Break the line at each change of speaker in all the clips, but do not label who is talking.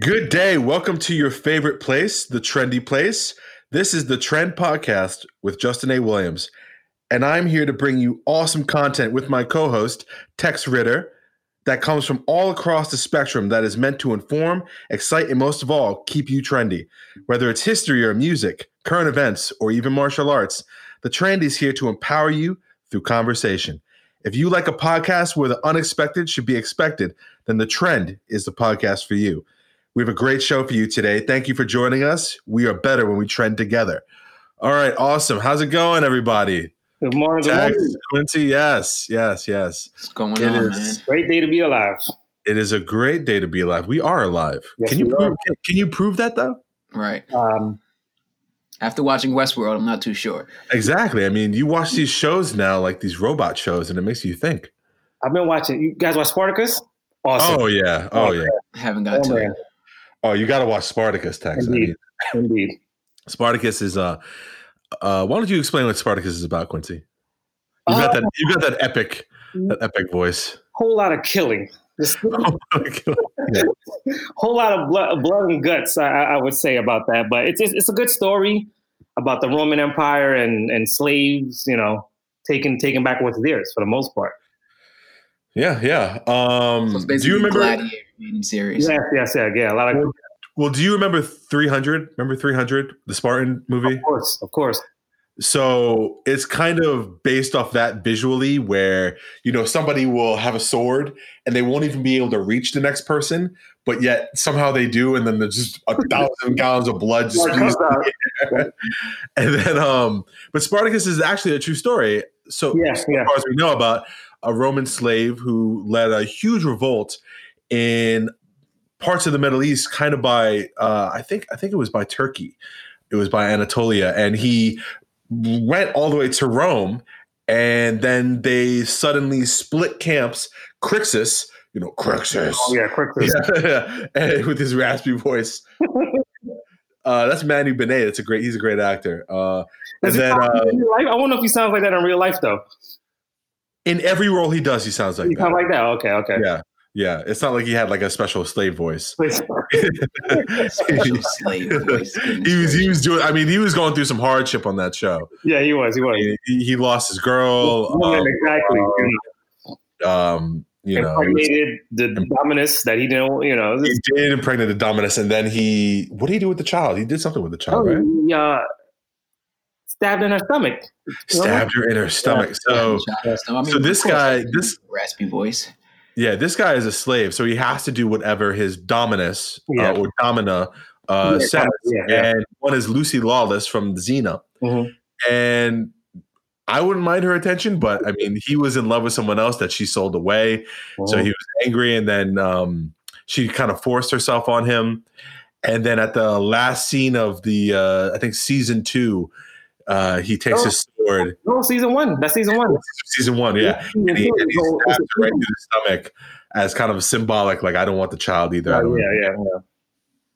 Good day. Welcome to your favorite place, the trendy place. This is the Trend Podcast with Justin A. Williams. And I'm here to bring you awesome content with my co host, Tex Ritter, that comes from all across the spectrum that is meant to inform, excite, and most of all, keep you trendy. Whether it's history or music, current events, or even martial arts, the trend is here to empower you through conversation. If you like a podcast where the unexpected should be expected, then the trend is the podcast for you. We have a great show for you today. Thank you for joining us. We are better when we trend together. All right, awesome. How's it going, everybody?
Good morning, good morning.
Quincy, yes, yes, yes.
What's going
It
on,
is.
man?
Great day to be alive.
It is a great day to be alive. We are alive.
Yes,
can you prove, can, can you prove that though?
Right.
Um,
After watching Westworld, I'm not too sure.
Exactly. I mean, you watch these shows now, like these robot shows, and it makes you think.
I've been watching. You guys watch Spartacus? Awesome.
Oh yeah. Oh yeah.
I haven't got
Oh,
to
man.
it.
Oh, you got to watch Spartacus, Tex. I
Indeed.
mean,
Indeed.
Spartacus is uh, uh. Why don't you explain what Spartacus is about, Quincy? You got
Uh,
that. You got that epic, that epic voice.
Whole lot of killing. Just
Yeah.
whole lot of blood, blood and guts. I, I I would say about that, but it's it's, it's a good story about the Roman Empire and and slaves. You know, taking taking back what's theirs for the most part.
Yeah, yeah. Um,
So it's
do you remember?
Gladiator series.
Yes, yes, yeah, yeah. A lot of,
Well, do you remember 300? Remember 300, the Spartan movie?
of course, of course.
So it's kind of based off that visually, where you know somebody will have a sword and they won't even be able to reach the next person, but yet somehow they do, and then there's just a thousand gallons of blood just
Blood
spewing
out.
the. And then, um, but Spartacus is actually a true story. So,
Yeah,
so
yeah.
far as we know about a Roman slave who led a huge revolt in parts of the Middle East, kind of by uh, I think I think it was by Turkey. It was by Anatolia, and he went all the way to Rome, and then they suddenly split camps. Crixus, you know, Crixus,
Oh yeah, quick.
yeah, with his raspy voice. Uh, that's Manu Bennett. That's a great. He's a great actor. Uh, and then uh,
like that in real? I wonder if he sounds like that in real life though.
In every role he does, he sounds like
He
that.
sounds like that. Okay, okay.
yeah, yeah. It's not like he had like a special slave voice.
Special slave voice.
he was he was doing. I mean, he was going through some hardship on that show.
yeah, he was. He was.
He, he lost his girl. Um,
exactly. you
um, you know, he, was-
impregnated the dominus that he didn't. You know,
he did impregnate the Dominus, and then he. What did he do with the child? He did something with the child, right?
he uh, stabbed in her stomach.
Stabbed her in her stomach. So.
I mean,
So this guy- this-
raspy voice.
Yeah, this guy is a slave, so he has to do whatever his dominus
Yeah.
uh, or domina uh,
Yeah,
says.
yeah, yeah.
And one is Lucy Lawless from Xena,
Mhm.
and I wouldn't mind her attention, but I mean, he was in love with someone else that she sold away, so he was angry, and then um, she kind of forced herself on him. And then at the last scene of the, uh, I think season two, uh, he takes
Oh.
his sword.
no, season one. That's season one.
Season one, yeah.
Season
And he,
two
and he
go-
stabs her right through the stomach as kind of a symbolic, like I don't want the child either.
Oh, yeah, yeah, yeah.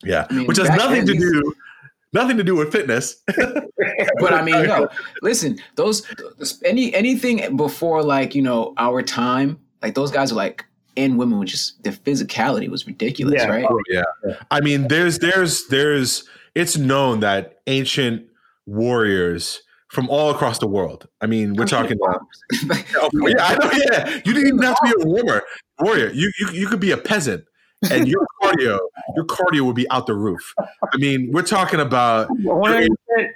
yeah,
I mean,
which has nothing to do, nothing to do with fitness.
But I mean, yo, listen, those any anything before like you know our time, like those guys are like and women were just the physicality was ridiculous,
Yeah.
right?
Oh, yeah. I mean, there's, there's, there's. It's known that ancient warriors from all across the world. I mean, we're talking. About, Oh, yeah, I know. Yeah, you didn't even have to be a warrior. Warrior, you you you could be a peasant, and your cardio, your cardio would be out the roof. I mean, we're talking about
One hundred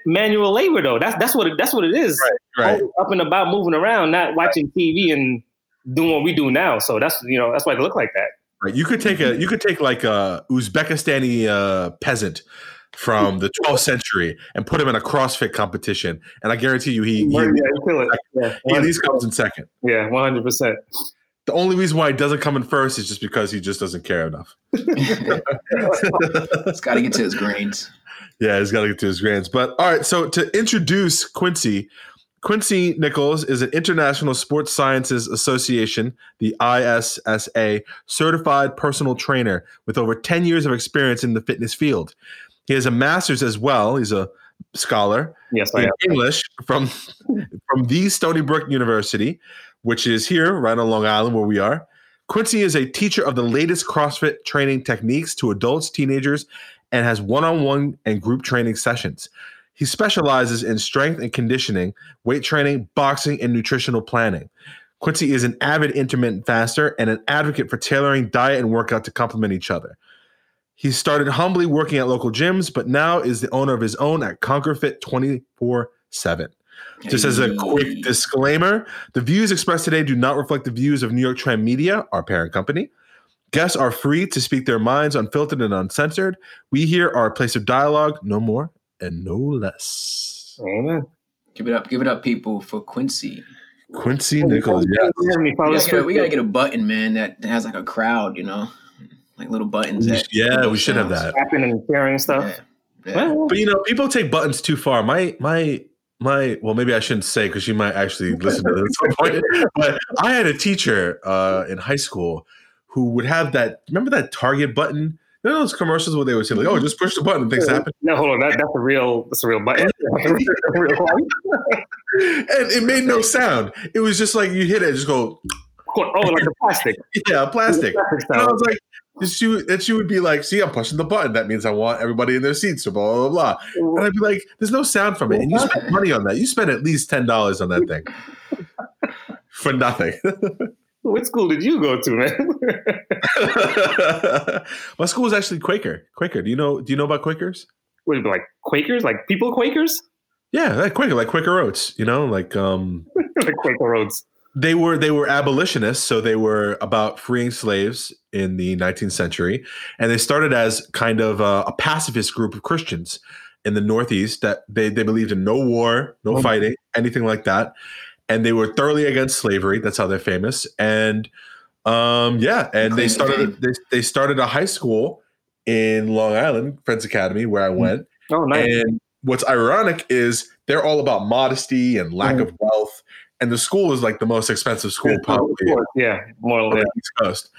manual labor, though. That's that's what it, that's what it is.
right. right.
Up and about, moving around, not watching TV and doing what we do now. So that's you know that's why they look like that.
Right. You could take a you could take like a Uzbekistani uh, peasant from the 12th century and put him in a CrossFit competition, and I guarantee you he, he,
yeah, you it. Yeah,
he at least comes in second.
yeah, one hundred percent.
The only reason why he doesn't come in first is just because he just doesn't care enough.
It's got to get to his grains.
Yeah, he's got to get to his grands. But all right, so to introduce Quincy, Quincy Nichols is an International Sports Sciences Association, the ISSA, certified personal trainer with over 10 years of experience in the fitness field. He has a master's as well. He's a scholar
Yes,
in. English from from the Stony Brook University, which is here right on Long Island where we are. Quincy is a teacher of the latest CrossFit training techniques to adults, teenagers, and has one on one and group training sessions. He specializes in strength and conditioning, weight training, boxing, and nutritional planning. Quincy is an avid intermittent faster and an advocate for tailoring diet and workout to complement each other. He started humbly working at local gyms, but now is the owner of his own at Conquer Fit 24 7. Just as a quick disclaimer, the views expressed today do not reflect the views of New York Trend Media, our parent company. Guests are free to speak their minds unfiltered and uncensored. We here are a place of dialogue, no more and no less.
Amen.
Give it up, give it up, people, for Quincy.
Quincy Nichols, yeah.
We gotta, a, we gotta get a button, man, that has like a crowd, you know, like little buttons. That,
yeah, we should have that.
Tapping and sharing stuff.
Yeah. Yeah.
Well,
But you know, people take buttons too far. My my my well, maybe I shouldn't say because she might actually listen to this point. But I had a teacher uh, in high school who would have that. Remember that Target button? You know those commercials where they would say like, "Oh, just push the button, and things happen."
no, hold on. That, that's a real. That's a real button. A real one.
And it made no sound. It was just like you hit it, just go,
oh, like the plastic.
yeah, plastic.
Plastic
And I was like, she would, and she would be like, "See, I'm pushing the button. That means I want everybody in their seats." So blah blah blah. And I'd be like, "There's no sound from it, and you spent money on that. You spent at least ten dollars on that thing for nothing."
What school did you go to, man?
My school was actually Quaker. Quaker. Do you know? Do you know about Quakers?
What, like Quakers? Like people Quakers?
Yeah, like Quaker, like Quaker Oats. You know, like um,
like Quaker Roads.
They were they were abolitionists, so they were about freeing slaves in the 19th century, and they started as kind of a, a pacifist group of Christians in the Northeast that they they believed in no war, no
Mhm.
fighting, anything like that, and they were thoroughly against slavery. That's how they're famous, and um, yeah, and they started they, they started a high school in Long Island, Friends Academy, where I went.
Oh, nice.
And what's ironic is they're all about modesty and lack
Mhm.
of wealth. And the school is like the most expensive school probably
yeah, more or less.
East Coast.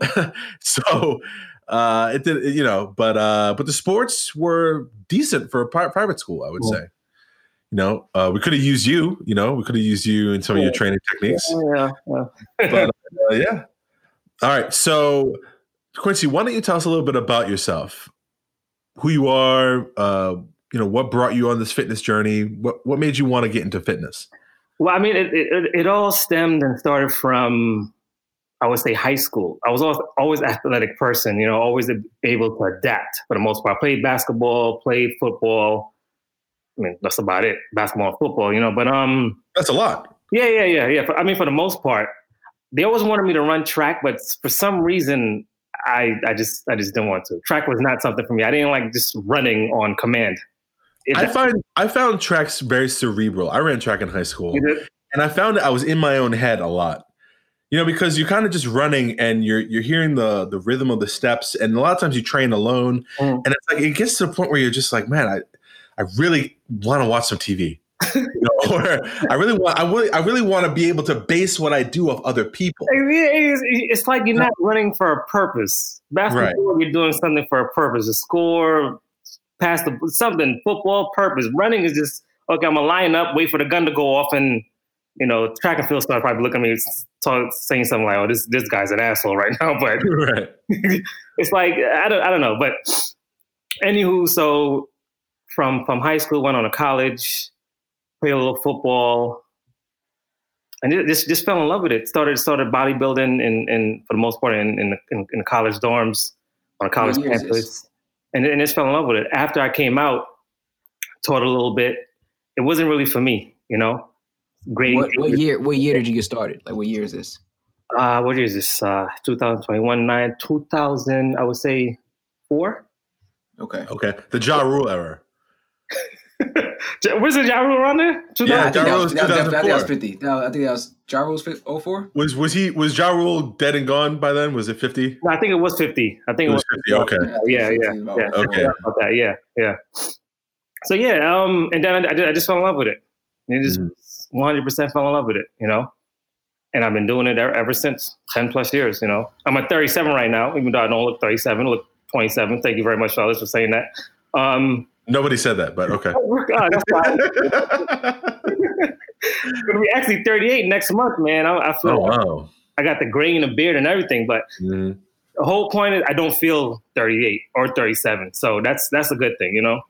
so uh, it did, you know, but uh, but the sports were decent for a pri- private school, I would
Yeah.
say. You know, uh, we could have used you. You know, we could have used you in some of your training techniques.
Yeah, yeah.
But uh, yeah. All right. So Quincy, why don't you tell us a little bit about yourself? Who you are, uh, you know, what brought you on this fitness journey? What what made you want to get into fitness?
Well, I mean, it, it, it all stemmed and started from, I would say, high school. I was always, always an athletic person, you know, always able to adapt for the most part. I played basketball, played football. I mean, that's about it. Basketball and football, you know. But um,
That's a lot.
yeah, yeah, yeah, yeah. I mean, for the most part, they always wanted me to run track, but for some reason, I, I just, I just didn't want to. Track was not something for me. I didn't like just running on command. It-
I find I found tracks very cerebral. I ran track in high school. and I found I was in my own head a lot. You know, because you're kind of just running and you're you're hearing the the rhythm of the steps, and a lot of times you train alone,
Mm.
and it's like it gets to the point where you're just like, man, I I really want to watch some TV. you know, or I really want I really I really want to be able to base what I do off other people.
It's, it's like you're not running for a purpose. Basketball, you're doing something for a purpose. A score, pass the something. Football, purpose. Running is just okay. I'm gonna line up, wait for the gun to go off, and you know, track and field stars probably look at me, talk, saying something like, "Oh, this this guy's an asshole right now." But
right.
it's like I don't I don't know. But anywho, so from from high school, went on to college, played a little football, and just just fell in love with it. Started started bodybuilding, and and for the most part in in, in, in the college dorms on a college
year is
campus, and and just fell in love with it. After I came out, taught a little bit. It wasn't really for me, you know. Great.
What, what year? What year did you get started? Like, what year is this?
uh, what year is this? Uh, 2021, nine, 2000, I would say four.
Okay.
Okay. The Ja Rule era.
Was it Ja Rule around there?
Yeah,
I think, that was,
Ja Rule
that, that, I think that was
2004.
50. No, I think that was Ja Rule's 04?
Was was he was Ja Rule dead and gone by then? Was it fifty?
No, I think it was 50. I think
It
it
was
was.
fifty. Okay.
Yeah, yeah,
About-
yeah.
Okay.
About that, yeah, yeah. So yeah, um, and then I, I, just, fell in love with it. And just
Mhm.
100% fell in love with it, you know. And I've been doing it ever, ever since 10 plus years, you know. I'm at 37 right now, even though I don't look 37, I look 27. Thank you very much, fellas, for saying that. Um,
Nobody said that, but okay.
oh, God, that's fine. Gonna be actually 38 next month, man. I, I feel
oh wow.
I got the gray in the beard and everything, but mm-hmm. the whole point is I don't feel 38 or 37. So that's that's a good thing, you know.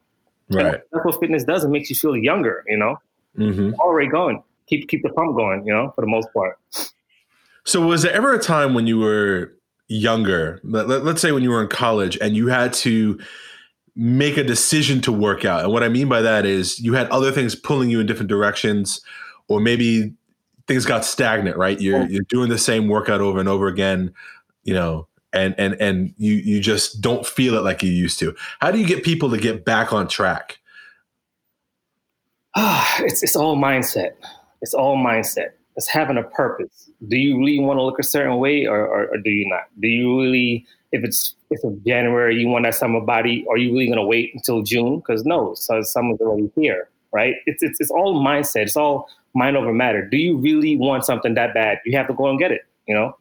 Right. And
that's what fitness does. It makes you feel younger, you know. Mm-hmm. Already going. Keep keep the pump going, you know, for the most part.
So was there ever a time when you were younger, let, us say when you were in college and you had to make a decision to work out. And what I mean by that is you had other things pulling you in different directions, or maybe things got stagnant, right? You're you're doing the same workout over and over again, you know, and and and you you just don't feel it like you used to. How do you get people to get back on track?
Ah, it's it's all mindset. It's all mindset. It's having a purpose. Do you really want to look a certain way, or, or, or do you not? Do you really if it's if it's January, you want that summer body, are you really going to wait until June? Because no, so summer's already here, right? It's, it's it's all mindset. It's all mind over matter. Do you really want something that bad? You have to go and get it. You know,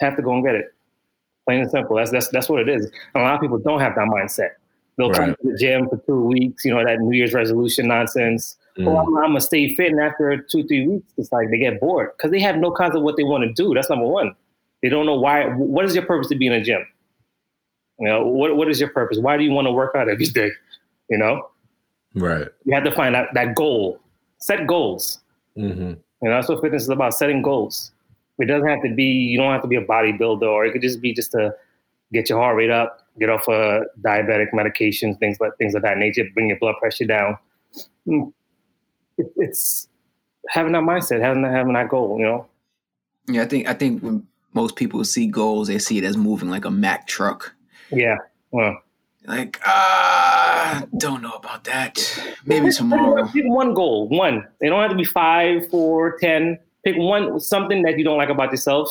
have to go and get it. Plain and simple. That's that's that's what it is. And a lot of people don't have that mindset. They'll right. come to the gym for two weeks. You know that New Year's resolution nonsense. Mm. Oh, I'm, I'm, gonna stay fit, and after two three weeks, it's like they get bored because they have no concept of what they want to do. That's number one. They don't know why. What is your purpose to be in a gym? You know, what what is your purpose? Why do you want to work out every day? You know,
right.
You have to find that that goal. Set goals. Mm-hmm. You know, that's what fitness is about: setting goals. It doesn't have to be. You don't have to be a bodybuilder, or it could just be just to get your heart rate up, get off of diabetic medications, things like things of that nature, bring your blood pressure down. Mm. It, it's having that mindset, having that, having that goal. You know.
Yeah, I think I think when most people see goals, they see it as moving like a Mack truck.
Yeah. Well.
Like, ah, uh, don't know about that. Maybe tomorrow.
Pick one goal, one. They don't have to be five, four, ten. Pick one, something that you don't like about yourself,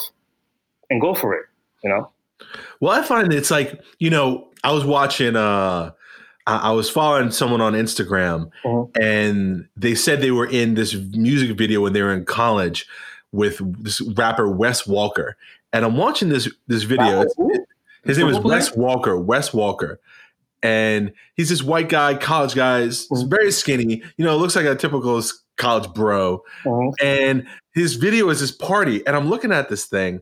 and go for it. You know.
Well, I find it's like you know, I was watching. uh I was following someone on Instagram, uh-huh. and they said they were in this music video when they were in college with this rapper Wes Walker. And I'm watching this this video. Wow. His name is Wes Walker. Wes Walker. And he's this white guy, college guy. He's mm-hmm. very skinny. You know, looks like a typical college bro. Mm-hmm. And his video is this party. And I'm looking at this thing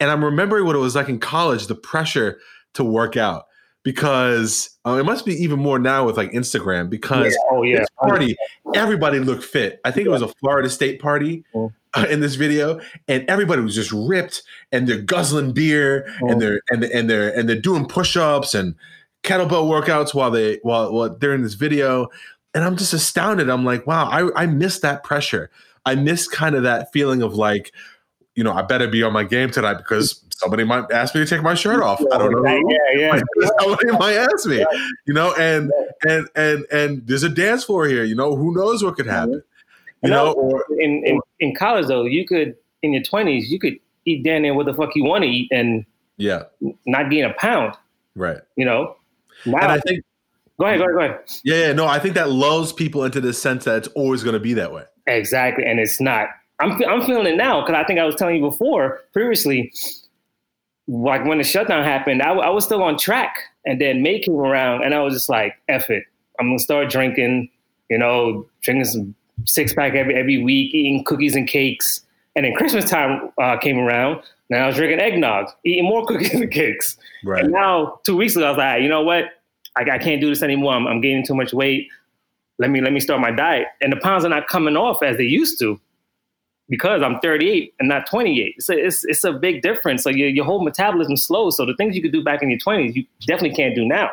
and I'm remembering what it was like in college, the pressure to work out. Because uh, it must be even more now with like Instagram because
yeah. Oh, yeah.
party, everybody looked fit. I think yeah. it was a Florida State party. Mm-hmm in this video, and everybody was just ripped, and they're guzzling beer, oh. and they're and and they're and they're doing push-ups and kettlebell workouts while they while, while during this video, and I'm just astounded. I'm like, wow, I I miss that pressure. I miss kind of that feeling of like, you know, I better be on my game tonight because somebody might ask me to take my shirt off. I don't know.
Yeah, yeah.
Somebody might ask me, you know, and and and and there's a dance floor here. You know, who knows what could happen. You know, or,
in, in, in college though, you could in your twenties, you could eat down there what the fuck you want to eat and
yeah,
not gain a pound.
Right.
You know.
Now, and I think.
Go ahead. Go ahead. Go ahead.
Yeah, yeah. No, I think that lulls people into this sense that it's always going to be that way.
Exactly, and it's not. I'm I'm feeling it now because I think I was telling you before previously. Like when the shutdown happened, I, I was still on track, and then May came around, and I was just like, "Eff it, I'm gonna start drinking." You know, drinking some six pack every every week, eating cookies and cakes. And then Christmas time uh, came around. Now I was drinking eggnog, eating more cookies and cakes. Right. And now two weeks ago, I was like, you know what? I, I can't do this anymore. I'm, I'm gaining too much weight. Let me let me start my diet. And the pounds are not coming off as they used to because I'm 38 and not 28. So it's it's a big difference. So your your whole metabolism slows. So the things you could do back in your 20s, you definitely can't do now.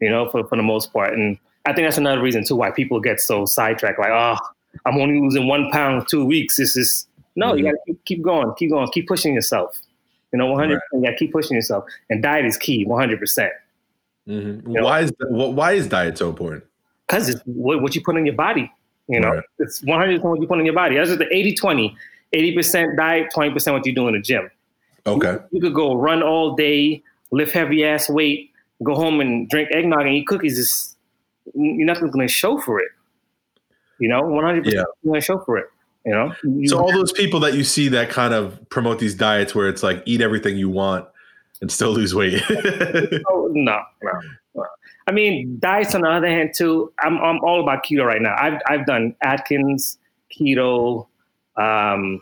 You know, for for the most part. And I think that's another reason too why people get so sidetracked. Like, oh, I'm only losing one pound in two weeks. This is no. Mm-hmm. You got to keep, keep, going, keep going, keep pushing yourself. You know, 100. Right. You got to keep pushing yourself, and diet is key, 100. percent
mm-hmm. Why is why is diet so important?
Because it's what, what, you put in your body. You know, right. it's 100 percent what you put in your body. That's just the 80 20. 80 percent diet, 20 percent what you do in the gym.
Okay.
You, you, could go run all day, lift heavy ass weight, go home and drink eggnog and eat cookies. It's nothing's going to show for it. You know, 100% yeah. going to show for it. You know?
So all those people that you see that kind of promote these diets where it's like eat everything you want and still lose weight.
oh, no, no, no. I mean, diets on the other hand too. I'm I'm all about keto right now. I've I've done Atkins, keto, um,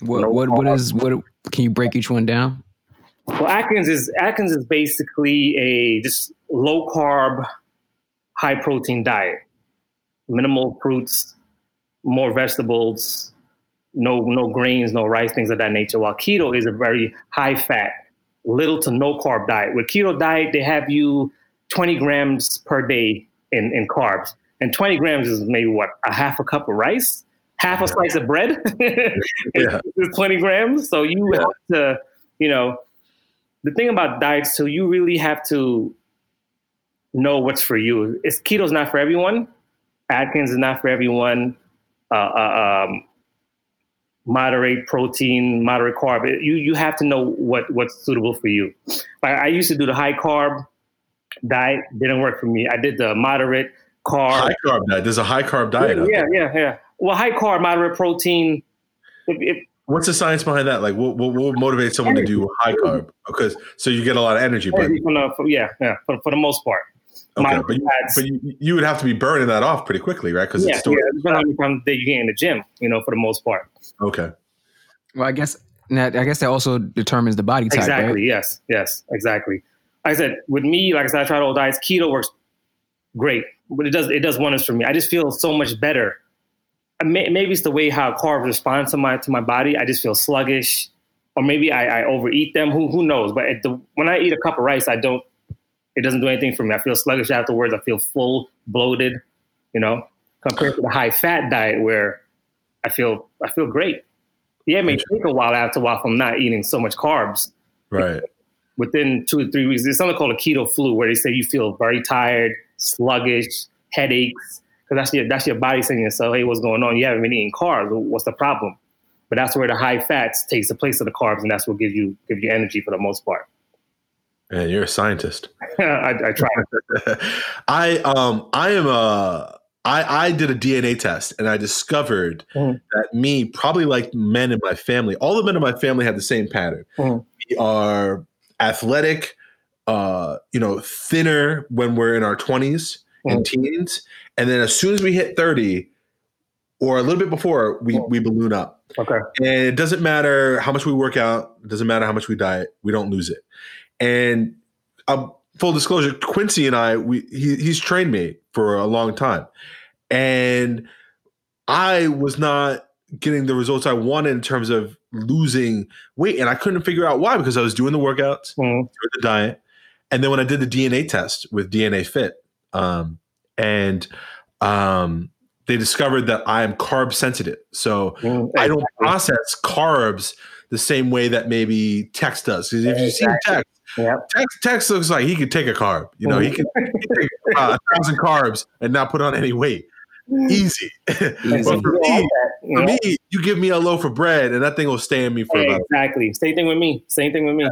What no what what is what? Can you break each one down?
Well, Atkins is Atkins is basically a just low carb, high protein diet, minimal fruits, more vegetables, no no grains, no rice, things of that nature. While keto is a very high fat, little to no carb diet. With keto diet, they have you 20 grams per day in, in carbs. And 20 grams is maybe what, a half a cup of rice? Half a slice of bread yeah. is 20 grams. So you yeah. have to, you know, the thing about diets too, you really have to know what's for you. It's keto's not for everyone. Atkins is not for everyone. Uh, uh, um, moderate protein, moderate carb. You you have to know what what's suitable for you. Like I used to do the high carb diet, didn't work for me. I did the moderate carb.
High carb diet. There's a high carb diet.
Yeah, yeah, yeah, Well, high carb, moderate protein. If, if,
What's the science behind that? Like, what, what, what motivates someone energy. to do high carb? Because so you get a lot of energy, but
energy the, for, yeah, yeah, for, for the most part.
Okay, but, you, but you, you, would have to be burning that off pretty quickly, right? Because
yeah, it's still yeah, depending on the you get in the gym, you know, for the most part.
Okay.
Well, I guess that I guess that also determines the body type.
Exactly.
Right?
Yes. Yes. Exactly. Like I said, with me, like I said, I tried all diets. Keto works great, but it does it does wonders for me. I just feel so much better. Maybe it's the way how carbs respond to my to my body. I just feel sluggish, or maybe I, I overeat them. Who who knows? But the, when I eat a cup of rice, I don't. It doesn't do anything for me. I feel sluggish afterwards. I feel full, bloated. You know, compared to the high fat diet where I feel I feel great. Yeah, it may take a while after a while from not eating so much carbs.
Right.
Within two or three weeks, there's something called a keto flu where they say you feel very tired, sluggish, headaches, because that's your that's your body saying yourself, "Hey, what's going on? You haven't been eating carbs. What's the problem?" But that's where the high fats takes the place of the carbs, and that's what gives you gives you energy for the most part.
Man, you're a scientist.
I, I try.
I um I am a I, I did a DNA test and I discovered mm. that me, probably like men in my family, all the men in my family had the same pattern. Mm. We are athletic, uh, you know, thinner when we're in our 20s mm. and teens. And then as soon as we hit 30 or a little bit before, we, we balloon up.
Okay.
And it doesn't matter how much we work out, it doesn't matter how much we diet, we don't lose it. And um, full disclosure, Quincy and I, we he, he's trained me for a long time. And I was not getting the results I wanted in terms of losing weight, and I couldn't figure out why because I was doing the workouts, mm. doing the diet, and then when I did the DNA test with DNA Fit, um, and um, they discovered that I am carb sensitive, so mm, I don't process carbs the same way that maybe Tex does. Because if you see Tex, Yep. Tex, Tex looks like he could take a carb. You know, he can, take uh, a thousand carbs and not put on any weight. Easy. Easy. but for me, for me, you give me a loaf of bread and that thing will stay in me for about
exactly. Same thing with me. Same thing with me.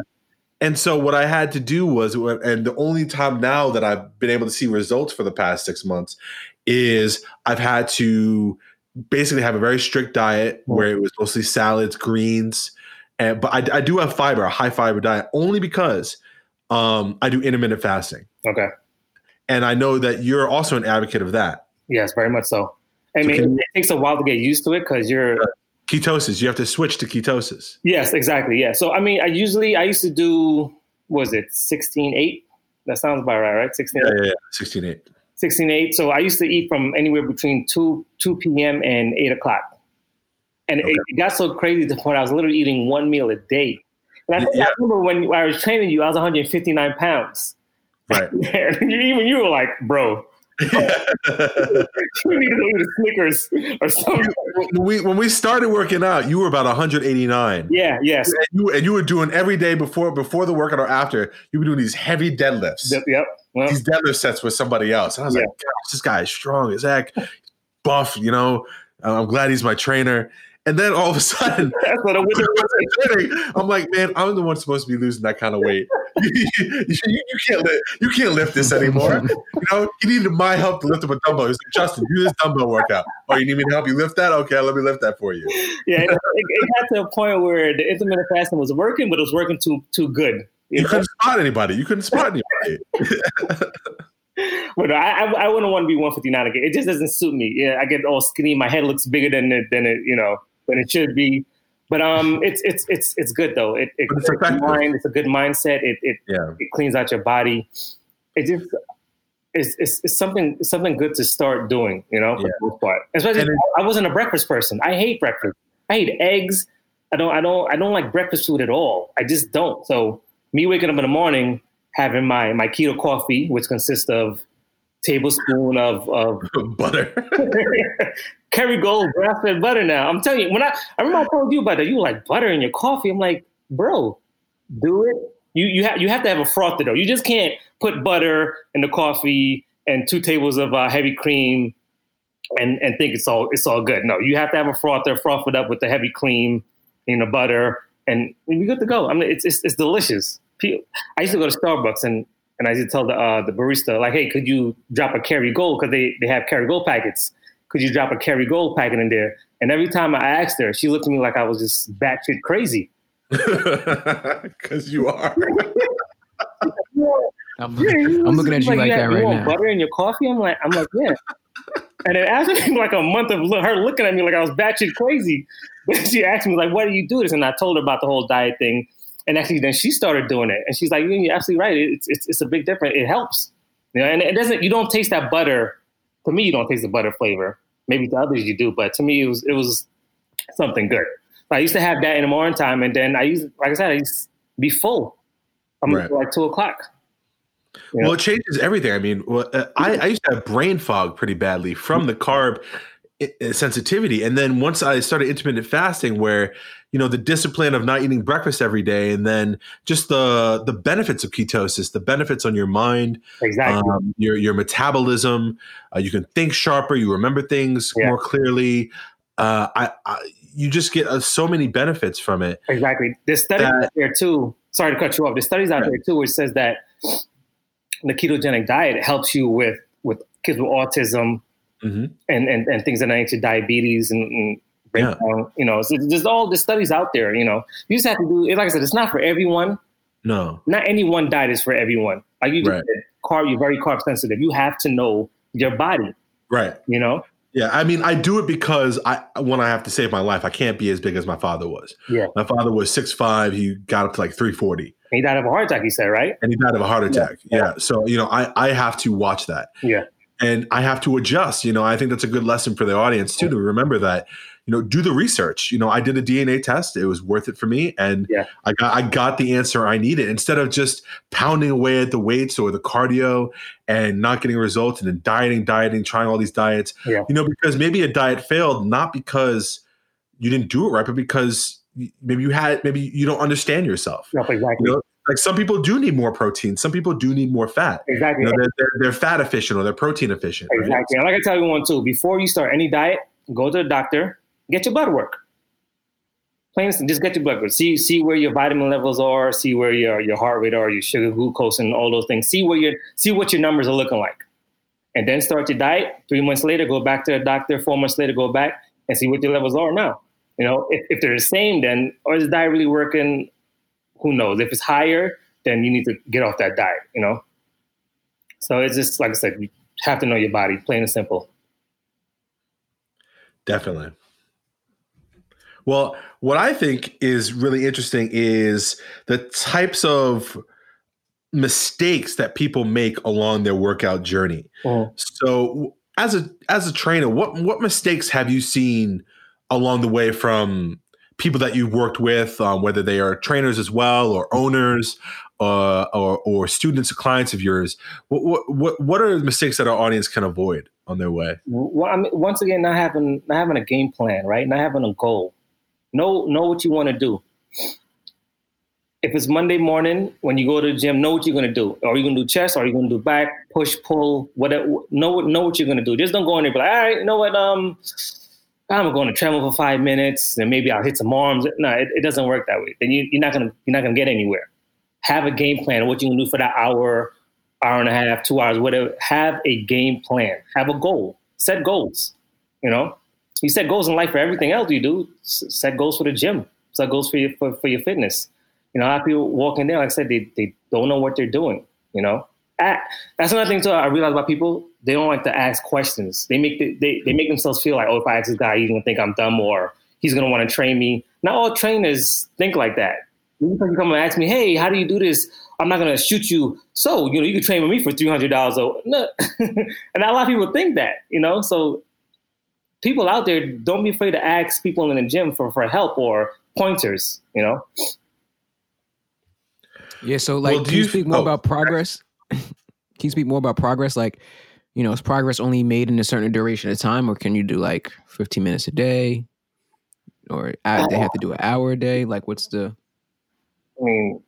And so what I had to do was, and the only time now that I've been able to see results for the past six months is I've had to basically have a very strict diet where it was mostly salads, greens, and but I, I do have fiber, a high fiber diet, only because um, I do intermittent fasting.
Okay.
And I know that you're also an advocate of that.
Yes, very much so. I mean, it takes a while to get used to it because you're uh,
ketosis. You have to switch to ketosis.
Yes, exactly. Yeah. So I mean, I usually I used to do was it sixteen eight? That sounds about right, right?
Sixteen. Yeah, yeah, yeah. sixteen eight.
Sixteen eight. So I used to eat from anywhere between two two p.m. and eight o'clock, and okay. it, it, got so crazy to the point I was literally eating one meal a day. And I, yeah. I remember when I was training you, I was 159 pounds.
Right.
even you were like, bro, you need to go to Snickers or something.
When we when we started working out, you were about 189.
Yeah, yes.
And you, and you were doing every day before before the workout or after. You were doing these heavy deadlifts.
Yep. yep.
Well, these deadlift sets with somebody else. And I was yeah. like, this guy is strong as heck, buff. You know, I'm glad he's my trainer. And then all of a sudden, I'm like, man, I'm the one supposed to be losing that kind of weight. you, you, can't lift, you can't lift this anymore. You know, he needed my help to lift up a dumbbell. He's like, Justin, do this dumbbell workout. Oh, you need me to help you lift that? Okay, let me lift that for you.
Yeah, it, it got to a point where the intermittent fasting was working, but it was working too too good.
You, you couldn't spot anybody. You couldn't spot anybody.
but I, I, I wouldn't want to be 159 again. It just doesn't suit me. Yeah, I get all skinny. My head looks bigger than it, than it, you know than it should be. But um, it's it's it's it's good though. It, it
it's
it's, mind, it's a good mindset. It it,
Yeah.
it cleans out your body. It just it's, it's, it's something something good to start doing. You know, for
Yeah.
the most part. Especially,
it-
I wasn't a breakfast person. I hate breakfast. I hate eggs. I don't I don't I don't like breakfast food at all. I just don't. So me waking up in the morning having my my keto coffee, which consists of tablespoon of of
Butter.
Kerrygold grass fed butter now. I'm telling you, when I I remember I told you about that, you were like butter in your coffee. I'm like, bro, do it. You you have you have to have a frother though. You just can't put butter in the coffee and two tables of uh, heavy cream and and think it's all it's all good. No, you have to have a frother, froth it up with the heavy cream and the butter, and you're good to go. I mean, it's it's, it's delicious. I used to go to Starbucks and and I used to tell the uh, the barista like, hey, could you drop a Kerrygold because they they have Kerrygold packets. Could you drop a Kerrygold packet in there? And every time I asked her, she looked at me like I was just batshit crazy.
Because you are.
I'm,
Yeah,
I'm looking at you like,
you
that
have- you
right
want
now.
Butter in your coffee? I'm like, I'm like, yeah. and then after like a month of her looking at me like I was batshit crazy, she asked me like, "Why do you do this?" And I told her about the whole diet thing. And actually, then she started doing it, and she's like, "You're absolutely right. It's it's, it's a big difference. It helps, you know. And it doesn't. You don't taste that butter. To me, you don't taste the butter flavor. Maybe to others you do, but to me, it was it was something good. I used to have that in the morning time, and then I used, like I said, I used to be full. I'm
Right.
like two o'clock. Yeah.
Well, it changes everything. I mean, well, uh, I, I used to have brain fog pretty badly from the carb sensitivity, and then once I started intermittent fasting, where you know the discipline of not eating breakfast every day, and then just the the benefits of ketosis, the benefits on your mind,
Exactly.
um, your your metabolism, uh, you can think sharper, you remember things
Yeah.
more clearly. Uh, I, I you just get uh, so many benefits from it.
Exactly. There's studies out there too. Sorry to cut you off. There's studies out
Right.
there too, which says that the ketogenic diet helps you with with kids with autism
Mhm.
and, and and things that nature, diabetes and, and
Yeah.
breakdown. You know, so there's all the studies out there. You know, you just have to do. It, like I said, it's not for everyone.
No,
Not any one diet is for everyone. Like you
Right.
said, carb. You're very carb sensitive. You have to know your body.
right.
You know.
Yeah, I mean, I do it because I when I have to save my life, I can't be as big as my father was.
Yeah.
My father was six five. He got up to like three forty,
He died of a heart attack. You said right.
and he died of a heart attack. Yeah. So you know, I I have to watch that,
Yeah.
And I have to adjust. You know, I think that's a good lesson for the audience too to remember that. You know, do the research. You know, I did a DNA test; it was worth it for me, and
Yeah.
I got I got the answer I needed instead of just pounding away at the weights or the cardio and not getting results, and then dieting, dieting, trying all these diets.
Yeah.
You know, because maybe a diet failed not because you didn't do it right, but because maybe you had maybe you don't understand yourself.
Yep, exactly.
You know, like some people do need more protein, some people do need more fat.
Exactly.
You know, they're, they're, they're fat efficient or they're protein efficient. right?
Exactly. And like I tell everyone too, before you start any diet, go to the doctor, get your blood work. Plain and just get your blood work. See see where your vitamin levels are, see where your your heart rate are, your sugar, glucose, and all those things. See where your see what your numbers are looking like. And then start your diet. Three months later, go back to the doctor. Four months later, go back and see what your levels are now. You know, if, if they're the same, then or is the diet really working? Who knows? If it's higher, then you need to get off that diet, you know? So it's just like I said, you have to know your body, plain and simple.
Definitely. Well, what I think is really interesting is the types of mistakes that people make along their workout journey. Uh-huh. So, as a as a trainer, what what mistakes have you seen along the way from people that you've worked with, um, whether they are trainers as well or owners uh, or or students or clients of yours? What what what are the mistakes that our audience can avoid on their way?
Well, I mean, once again, not having not having a game plan, right? Not having a goal. Know know what you want to do. If it's Monday morning when you go to the gym, know what you're going to do. Are you going to do chest? Are you going to do back, push, pull, whatever? Know know what you're going to do. Just don't go in there be like, all right, you know what? Um, I'm going to treadmill for five minutes, and maybe I'll hit some arms. No, it, it doesn't work that way. Then you, you're not gonna you're not gonna get anywhere. Have a game plan of what you're gonna do for that hour, hour and a half, two hours, whatever. Have a game plan. Have a goal. Set goals. You know, you set goals in life for everything else you do. Set goals for the gym. Set goals for your for, for your fitness. You know, a lot of people walking there, like I said, they, they don't know what they're doing. You know, Ah, that's another thing too. I realize about people they don't like to ask questions. They make the, they they make themselves feel like, oh, if I ask this guy, he's gonna think I'm dumb, or he's gonna want to train me. Not all trainers think like that. You come and ask me, "Hey, how do you do this?" I'm not gonna shoot you. So you know, you can train with me for three hundred dollars. No, and a lot of people think that. You know, so people out there don't be afraid to ask people in the gym for for help or pointers. You know.
Yeah. So, like, well, can you, you speak more oh, about progress? can you speak more about progress? Like, you know, is progress only made in a certain duration of time, or can you do like 15 minutes a day, or they have to do an hour a day? Like, what's the?
I mean,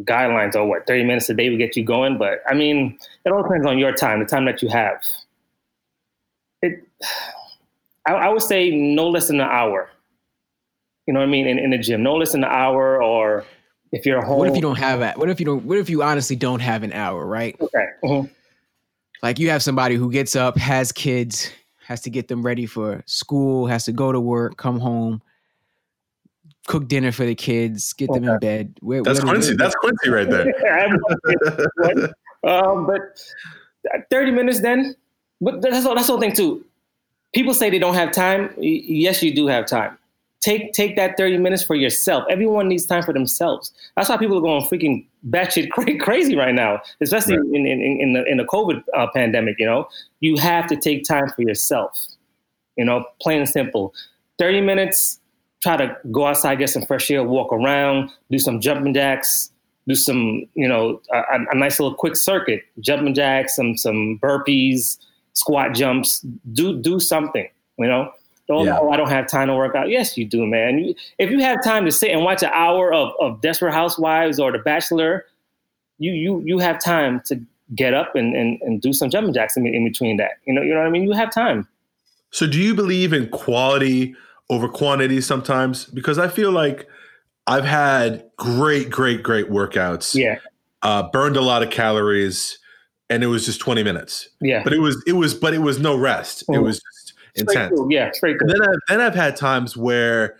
guidelines are what 30 minutes a day will get you going, but I mean, it all depends on your time, the time that you have. It, I, I would say no less than an hour. You know what I mean? In, in the gym, no less than an hour, or if you're home.
What if you don't have that? What if you don't? What if you honestly don't have an hour? Right?
Okay. Mm-hmm.
Like you have somebody who gets up, has kids, has to get them ready for school, has to go to work, come home, cook dinner for the kids, get okay. them in bed.
Where, that's where Quincy. That's Quincy right there.
um, but thirty minutes then. But that's all. That's the whole thing too. People say they don't have time. Yes, you do have time. Take take that 30 minutes for yourself. Everyone needs time for themselves. That's why people are going freaking batshit crazy right now, especially right. in, in, in the in the COVID uh, pandemic. You know, you have to take time for yourself. You know, plain and simple. 30 minutes. Try to go outside, get some fresh air, walk around, do some jumping jacks, do some, you know, a, a nice little quick circuit, jumping jacks, some some burpees, squat jumps. Do do something. You know, don't yeah. oh, I don't have time to work out. Yes, you do, man. If you have time to sit and watch an hour of, of Desperate Housewives or The Bachelor, you you you have time to get up and, and, and do some jumping jacks in, in between that. You know, you know what I mean? You have time.
So do you believe in quality over quantity sometimes? Because I feel like I've had great, great, great workouts.
Yeah.
Uh, burned a lot of calories and it was just 20 minutes.
Yeah.
But it was it was but it was no rest. It was intense.
Cool. Yeah, straight
cool. Then I've, then I've had times where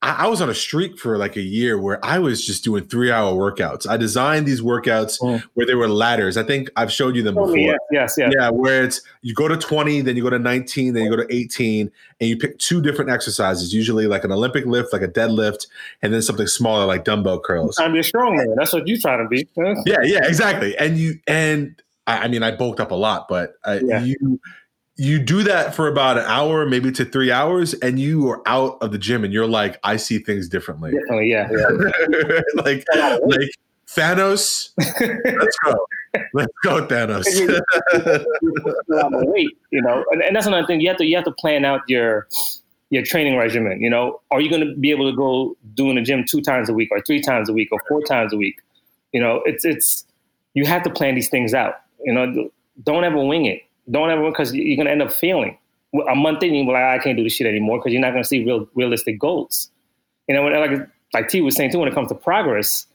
I, I, was on a streak for like a year where I was just doing three hour workouts. I designed these workouts mm. where they were ladders. I think I've showed you them before.
Yes, yes, yes.
Yeah, where it's you go to 20, then you go to 19, then you go to 18, and you pick two different exercises, usually like an Olympic lift, like a deadlift, and then something smaller like dumbbell curls.
I'm a strong man. That's what you're trying to be.
yeah, yeah, exactly. And you and I, I mean I bulked up a lot, but uh, yeah. you you do that for about an hour, maybe to three hours, and you are out of the gym, and you're like, I see things differently.
Definitely, yeah, yeah.
like, like Thanos. let's go. Let's go, Thanos.
weight, you know, and, and, that's another thing. You have to you have to plan out your your training regimen. You know, are you going to be able to go do in the gym two times a week, or three times a week, or four times a week? You know, it's it's you have to plan these things out. You know, don't ever wing it don't ever because you're gonna end up failing. A month in, you're like, I can't do this shit anymore because you're not gonna see real realistic goals. You know, like like T was saying too, when it comes to progress,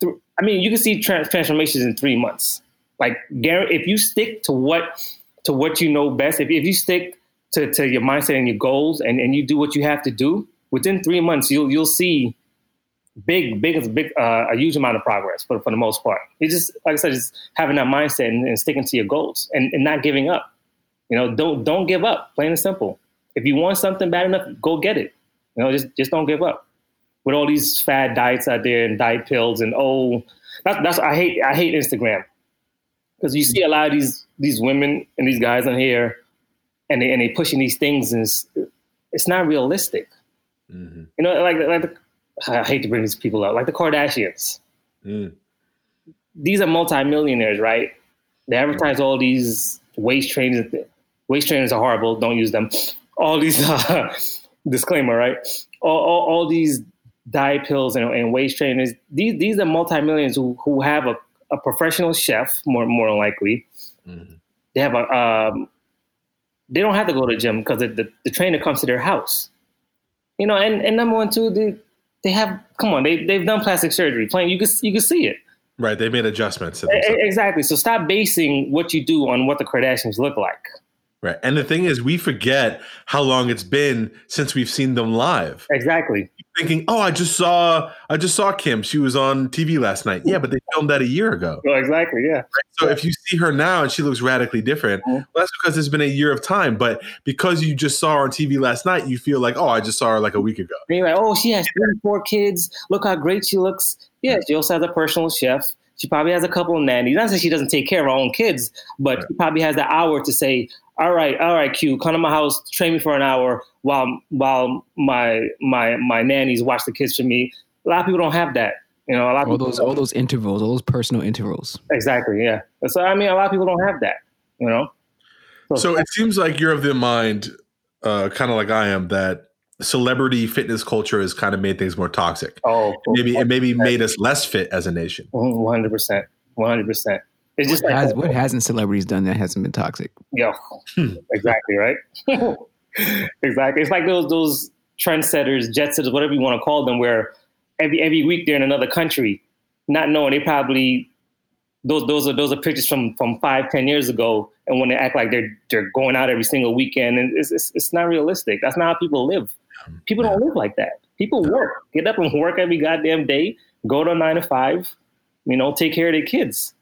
through, I mean, you can see transformations in three months. Like, if you stick to what to what you know best, if, if you stick to, to your mindset and your goals, and, and you do what you have to do, within three months, you'll you'll see big, big, big, uh, a huge amount of progress for, for the most part. It's just, like I said, just having that mindset and, and sticking to your goals and, and, not giving up. You know, don't don't give up. Plain and simple. If you want something bad enough, go get it. You know, just just don't give up. With all these fad diets out there and diet pills and oh, that's that's I hate I hate Instagram because you see a lot of these these women and these guys on here, and they and they pushing these things and it's, it's not realistic. Mm-hmm. You know, like like the, I hate to bring these people up, like the Kardashians. Mm. These are multimillionaires, right? They advertise all these waist trainers. Waist trainers are horrible. Don't use them. All these uh, disclaimer, right? All, all, all, these diet pills and, and waist trainers. These these are multimillionaires who who have a, a professional chef, more more likely. Mm-hmm. They have a um, they don't have to go to the gym because the, the, the, trainer comes to their house. You know, and, and number one, too, the, they have come on they they've done plastic surgery. Playing you can you can see it.
Right they made adjustments to
exactly. So stop basing what you do on what the kardashians look like
Right. And the thing is, we forget how long it's been since we've seen them live.
Exactly.
Thinking, oh, I just saw I just saw Kim. She was on TV last night. Yeah, but they filmed that a year ago.
Well, exactly. Yeah. Right?
So if you see her now and she looks radically different, mm-hmm. well, that's because it's been a year of time. But because you just saw her on TV last night, you feel like, oh, I just saw her like a week ago.
And you're like, oh, she has three, four kids. Look how great she looks. Yeah, she also has a personal chef. She probably has a couple of nannies. Not that she doesn't take care of her own kids, but right. she probably has the hour to say, all right, all right, Q, come to my house, train me for an hour while while my my my nannies watch the kids for me. A lot of people don't have that. You know, a lot
all those all those intervals, all those personal intervals.
Exactly. Yeah. So I mean, a lot of people don't have that. You know.
So, so it seems like you're of the mind, uh, kind of like I am, that celebrity fitness culture has kind of made things more toxic.
Oh,
maybe it maybe made us less fit as a nation.
One hundred percent. One hundred percent.
It's just what, like, has, what hasn't celebrities done that hasn't been toxic?
Yeah, exactly right. exactly. It's like those those trendsetters, jet setters, whatever you want to call them, where every every week they're in another country, not knowing they probably those those are those are pictures from from five ten years ago, and when they act like they're they're going out every single weekend, and it's it's, it's not realistic. That's not how people live. People don't live like that. People work, get up and work every goddamn day, go to nine to five, you know, take care of their kids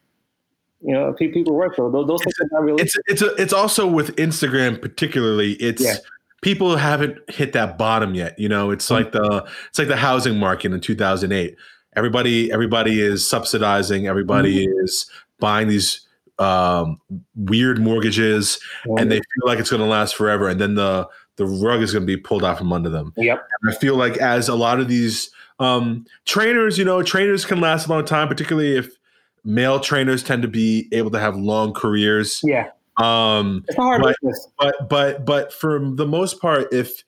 you know, people work for those. Those things are not really.
It's it's a, it's also with Instagram particularly. It's yeah. people haven't hit that bottom yet. You know, it's like the it's like the housing market in 2008. Everybody everybody is subsidizing. Everybody mm-hmm. is buying these um, weird mortgages, mm-hmm. and they feel like it's going to last forever. And then the the rug is going to be pulled out from under them.
Yep.
And I feel like as a lot of these um, trainers, you know, trainers can last a long time, particularly if male trainers tend to be able to have long careers.
Yeah.
Um,
it's a hard
but,
business.
But but but for the most part, if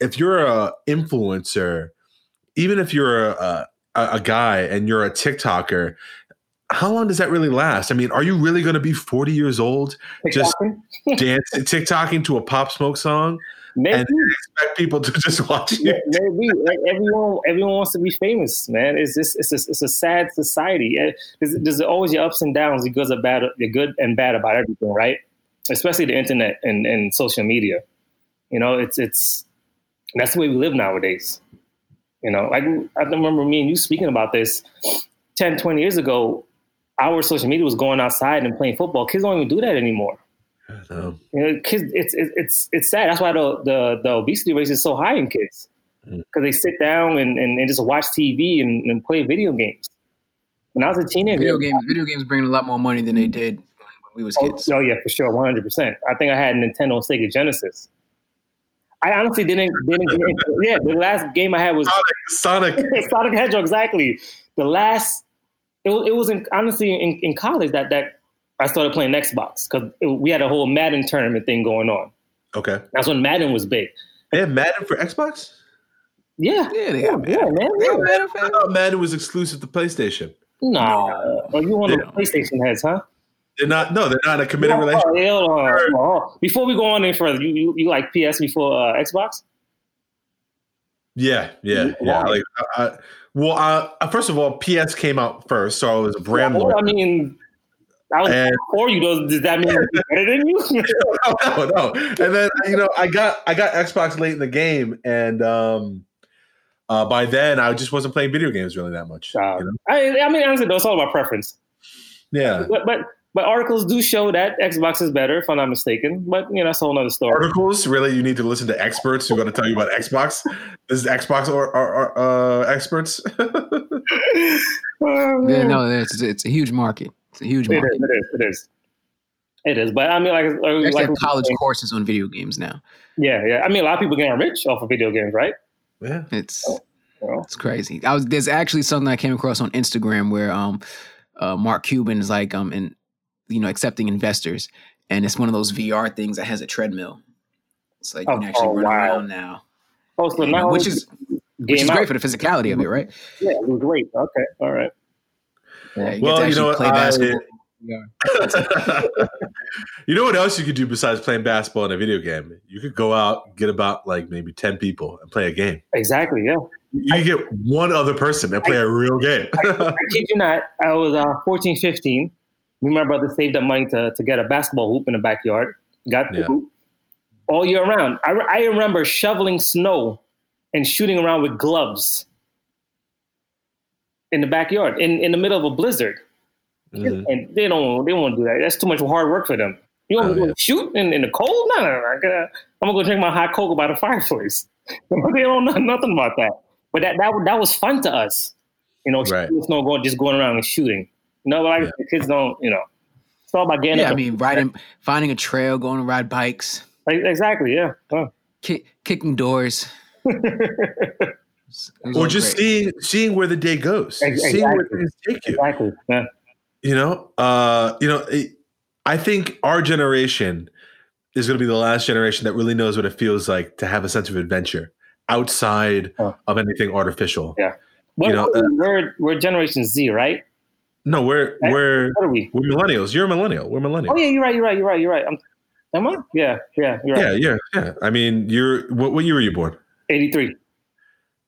if you're a influencer, even if you're a, a, a guy and you're a TikToker, how long does that really last? I mean, are you really going to be 40 years old just dancing, TikToking to a Pop Smoke song? Maybe. and expect people to just watch you.
Maybe like everyone, everyone wants to be famous, man. It's just it's a, it's a sad society. There's, there's always your ups and downs, the good and bad, the good and bad about everything, right? Especially the internet and, and social media. You know, it's it's that's the way we live nowadays. You know, like I remember me and you speaking about this 10, 20 years ago. Our social media was going outside and playing football. Kids don't even do that anymore. You know, kids, it's it's it's sad. That's why the the, the obesity rate is so high in kids because mm. they sit down and, and, and, just watch TV and, and, play video games. When I was a teenager,
video games video games bring a lot more money than they did when we was
oh,
kids.
Oh, yeah, for sure, one hundred percent. I think I had Nintendo Sega Genesis. I honestly didn't didn't yeah. The last game I had was
Sonic
Sonic, Sonic Hedgehog. Exactly. The last it, it was in, honestly in, in college that that I started playing Xbox because we had a whole Madden tournament thing going on.
Okay,
that's when Madden was big.
They had Madden for Xbox.
Yeah,
yeah, they yeah, yeah, man.
Yeah. Madden, I thought Madden was exclusive to PlayStation.
No, nah. oh, you want the PlayStation heads, huh?
They're not. No, they're not a committed no, relationship. Hell,
before we go on any further, you you, you like PS before uh, Xbox?
Yeah, yeah, yeah. Like, I, well, uh, first of all, PS came out first, so I was a brand.
Well, I mean, I was and, before you. Does, does that mean he's better than you?
no, no. And then you know, I got I got Xbox late in the game, and um, uh, by then I just wasn't playing video games really that much. Uh,
you know? I, I mean, honestly, though, it's all about preference.
Yeah,
but, but but articles do show that Xbox is better, if I'm not mistaken. But you know, that's a whole other story.
Articles, really? You need to listen to experts who are going to tell you about Xbox. This is Xbox or, or, or uh, experts.
oh, yeah, no, it's it's a huge market. It's a huge market.
It is. It is. It is. It is. But I mean, like,
like,
like
have college courses on video games now.
Yeah, yeah. I mean, a lot of people getting rich off of video games, right?
Yeah,
it's it's crazy. I was there's actually something I came across on Instagram where um uh, Mark Cuban is like um in you know accepting investors, and it's one of those VR things that has a treadmill. It's like you can oh, actually oh, run wow. around now.
Oh, so now
which is which is great for the physicality of it, right?
Yeah, it was great. Okay, all right.
Yeah, you well, you know, play basketball. yeah. you know what else you could do besides playing basketball in a video game? You could go out, get about like maybe 10 people and play a game.
Exactly, yeah.
You get one other person and play I, a real game.
I, I kid you not, I was uh, 14, 15. Me and my brother saved up money to, to get a basketball hoop in the backyard. Got the yeah. hoop. all year round. I, I remember shoveling snow and shooting around with gloves in the backyard in, in the middle of a blizzard. Mm-hmm. And they don't they won't do that. That's too much hard work for them. You want oh, to yeah. shoot in, in the cold? No, no, no. I am gonna go drink my hot cocoa by the fireplace. they don't know nothing about that. But that that that was fun to us. You know, right. no going just going around and shooting. You know, like yeah. the kids don't. You know, it's all about getting.
Yeah, I mean, riding, finding a trail, going to ride bikes.
Like, exactly. Yeah. Huh.
Kick, kicking doors.
or just great. seeing seeing where the day goes, exactly. seeing where things take you.
Exactly. Yeah.
You know, uh, you know, it, I think our generation is going to be the last generation that really knows what it feels like to have a sense of adventure outside oh. of anything artificial.
Yeah. What, you know, uh, we're we're Generation Z, right?
No, we're right? we're we? We're millennials. You're a millennial. We're millennial.
Oh yeah, you're right. You're right. You're right. You're right. I'm, am I? Yeah, yeah. You're
right. Yeah, yeah, yeah. I mean, you're what? What year were you born?
Eighty three.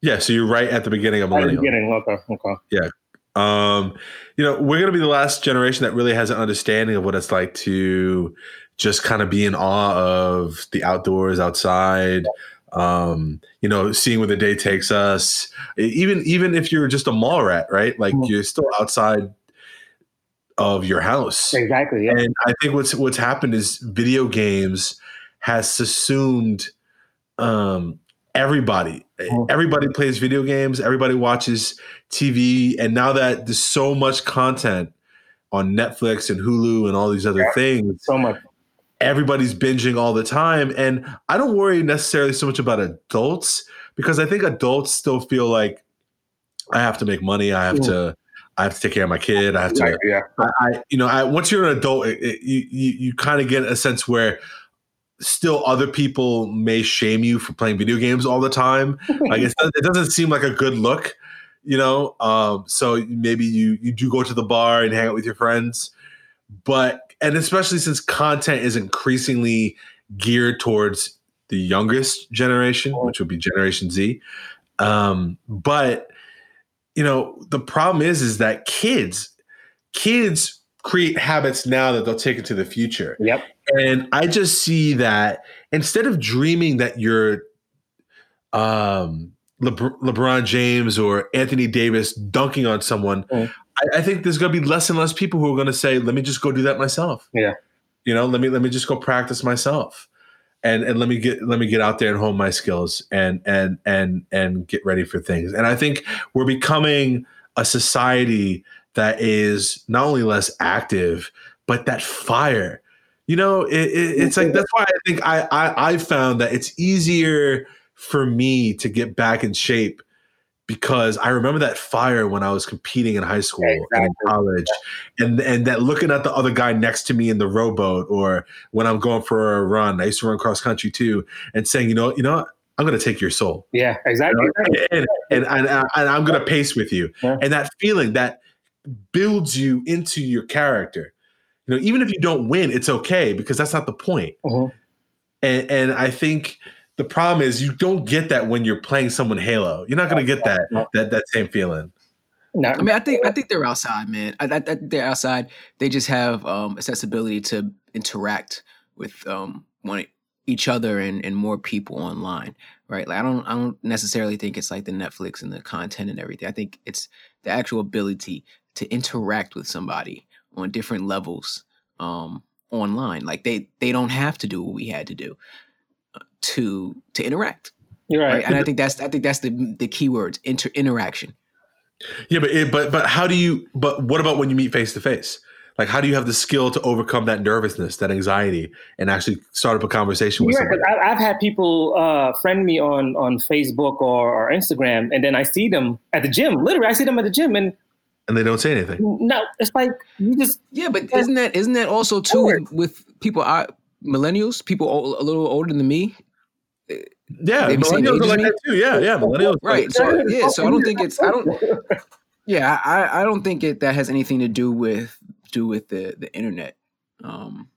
Yeah, so you're right at the beginning of millennial.
beginning. Okay. Okay.
Yeah. Um, you know, we're gonna be the last generation that really has an understanding of what it's like to just kind of be in awe of the outdoors, outside. Um, you know, seeing where the day takes us. Even even if you're just a mall rat, right? Like mm-hmm. you're still outside of your house.
Exactly.
Yeah. And I think what's what's happened is video games has assumed um everybody mm-hmm. everybody plays video games everybody watches tv and now that there's so much content on netflix and hulu and all these other yeah, things
so much
everybody's binging all the time and i don't worry necessarily so much about adults because i think adults still feel like i have to make money i have to I have to take care of my kid. I have to,
yeah.
I, I you know, I, once you're an adult, it, it, you, you, you kind of get a sense where still other people may shame you for playing video games all the time. like it, it doesn't seem like a good look, you know. Um, so maybe you you do go to the bar and hang out with your friends, but and especially since content is increasingly geared towards the youngest generation, oh. which would be Generation Z. Um, but you know the problem is is that kids kids create habits now that they'll take it to the future.
Yep.
And I just see that instead of dreaming that you're um, LeBron James or Anthony Davis dunking on someone, mm. I, I, think there's going to be less and less people who are going to say, "Let me just go do that myself."
Yeah.
You know, let me let me just go practice myself, and and let me get let me get out there and hone my skills and and and and get ready for things. And I think we're becoming a society that is not only less active, but that fire. You know, it, it, it's like that's why I think I, I I found that it's easier for me to get back in shape because I remember that fire when I was competing in high school exactly. and in college, and and that looking at the other guy next to me in the rowboat, or when I'm going for a run. I used to run cross country too, and saying, you know, you know, I'm going to take your soul.
Yeah, exactly.
You know? and, and, and, and, uh, I'm going to pace with you, yeah. and that feeling that builds you into your character. You know, even if you don't win, it's okay because that's not the point. Uh-huh. And, and I think the problem is you don't get that when you're playing someone Halo. You're not going to get that that that same feeling.
No, I mean, I think I think they're outside, man. I, I, I they're outside. They just have um, accessibility to interact with um, one each other and, and more people online, right? Like I don't I don't necessarily think it's like the Netflix and the content and everything. I think it's the actual ability to interact with somebody on different levels um, online. Like they they don't have to do what we had to do uh, to to interact.
You're right. right?
And I think that's I think that's the the key words inter interaction.
Yeah, but it, but but how do you? But what about when you meet face to face? Like, how do you have the skill to overcome that nervousness, that anxiety, and actually start up a conversation with yeah, somebody?
I've had people uh, friend me on on Facebook or, or Instagram, and then I see them at the gym. Literally, I see them at the gym, and
and they don't say anything.
No, it's like you just
yeah, but isn't that isn't that also too with, with people I, millennials, people a little older than me?
Yeah, millennials are like that too. Yeah, yeah, millennials.
Right. So yeah, so I don't think it's I don't. Yeah, I I don't think it that has anything to do with do with the the internet. Um,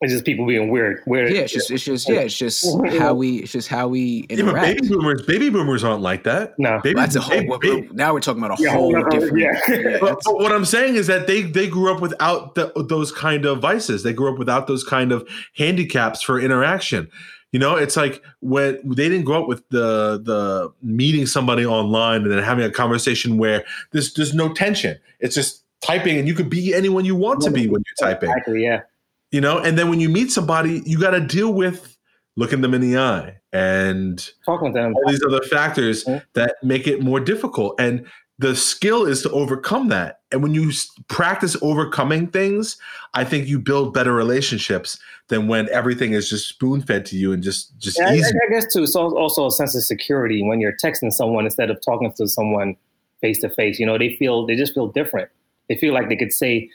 It's just people being weird. Weird.
Yeah, it's just it's just yeah, it's just how we it's just how we interact.
Yeah, baby boomers, baby boomers aren't like that.
No,
baby,
that's a whole.
baby,
baby, now we're talking about a yeah, whole different. Yeah.
yeah but, but, what I'm saying is that they they grew up without the, those kind of vices. They grew up without those kind of handicaps for interaction. You know, it's like when they didn't grow up with the the meeting somebody online and then having a conversation where there's there's no tension. It's just typing, and you could be anyone you want to be when you're typing.
Exactly. Yeah
you know? And then when you meet somebody you got to deal with looking them in the eye and
talking to them.
all these other factors mm-hmm. that make it more difficult. And the skill is to overcome that. And when you practice overcoming things i think you build better relationships than when everything is just spoon fed to you and just just
yeah,
easy.
I, I guess too it's also a sense of security when you're texting someone instead of talking to someone face to face you know they feel they just feel different. They feel like they could say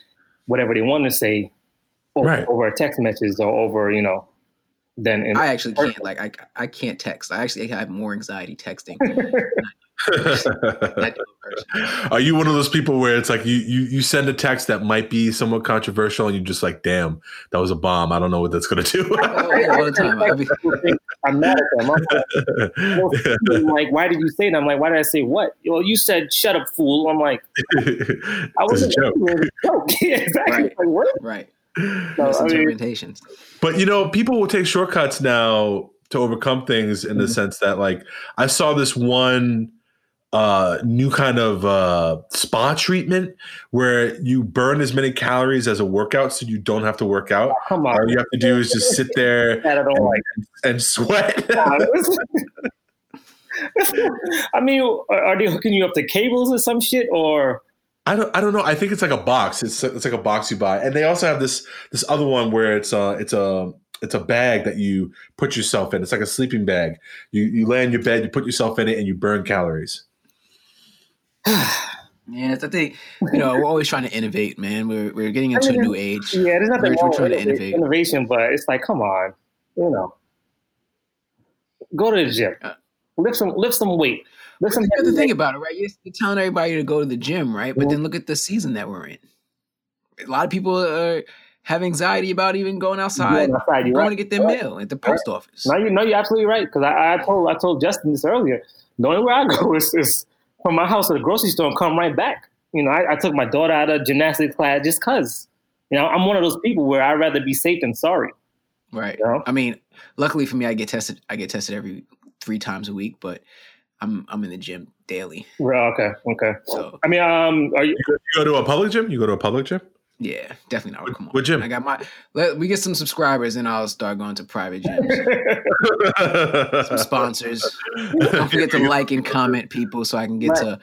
whatever they want to say over, right. over text messages or over, you know, than in
I actually person. can't like I I can't text. I actually have more anxiety texting.
Are you one of those people where it's like you, you you send a text that might be somewhat controversial and you're just like, damn, that was a bomb. I don't know what that's gonna do. oh, yeah, all the time.
I am mad at them. I'm like, why did you say that? I'm like, why did I say what? Well, you said shut up, fool. I'm like, I was a joke. joke. yeah, exactly.
Right. Like, what? Right. Misinterpretations.
I mean, but you know, people will take shortcuts now to overcome things in mm-hmm. the sense that, like, I saw this one uh, new kind of uh, spa treatment where you burn as many calories as a workout, so you don't have to work out. Oh, come on, all you have to do is just sit there and, like. and, sweat.
I mean, are they hooking you up to cables or some shit, or
I don't I don't know. I think it's like a box. It's it's like a box you buy. And they also have this this other one where it's a it's a it's a bag that you put yourself in. It's like a sleeping bag. You you lay in your bed, you put yourself in it, and you burn calories.
Yeah, I think you know we're always trying to innovate, man. We're we're getting into I mean, a new age.
Yeah, there's nothing we're, wrong with innovate. innovation, but it's like, come on, you know, go to the gym, uh, lift some lift some weight.
Listen, the thing about it, right? You're, you're, telling everybody to go to the gym, right? But then look at the season that we're in. A lot of people are have anxiety about even going outside, going, outside, going right. to get their right. mail at the post right. office.
No, you know you're absolutely right. Because I, I, told I told Justin this earlier. The only way I go is, is from my house to the grocery store and come right back. You know, I, I took my daughter out of gymnastics class just cause. You know, I'm one of those people where I'd rather be safe than sorry.
Right. You know? I mean, luckily for me, I get tested. I get tested every three times a week, but I'm I'm in the gym daily.
Well, okay, okay. So I mean, um, are you,
you go to a public gym? You go to a public gym?
Yeah, definitely not. Come on.
What gym?
I got my. Let we get some subscribers, and I'll start going to private gyms. some sponsors. Don't forget to like and comment, people, so I can get right. to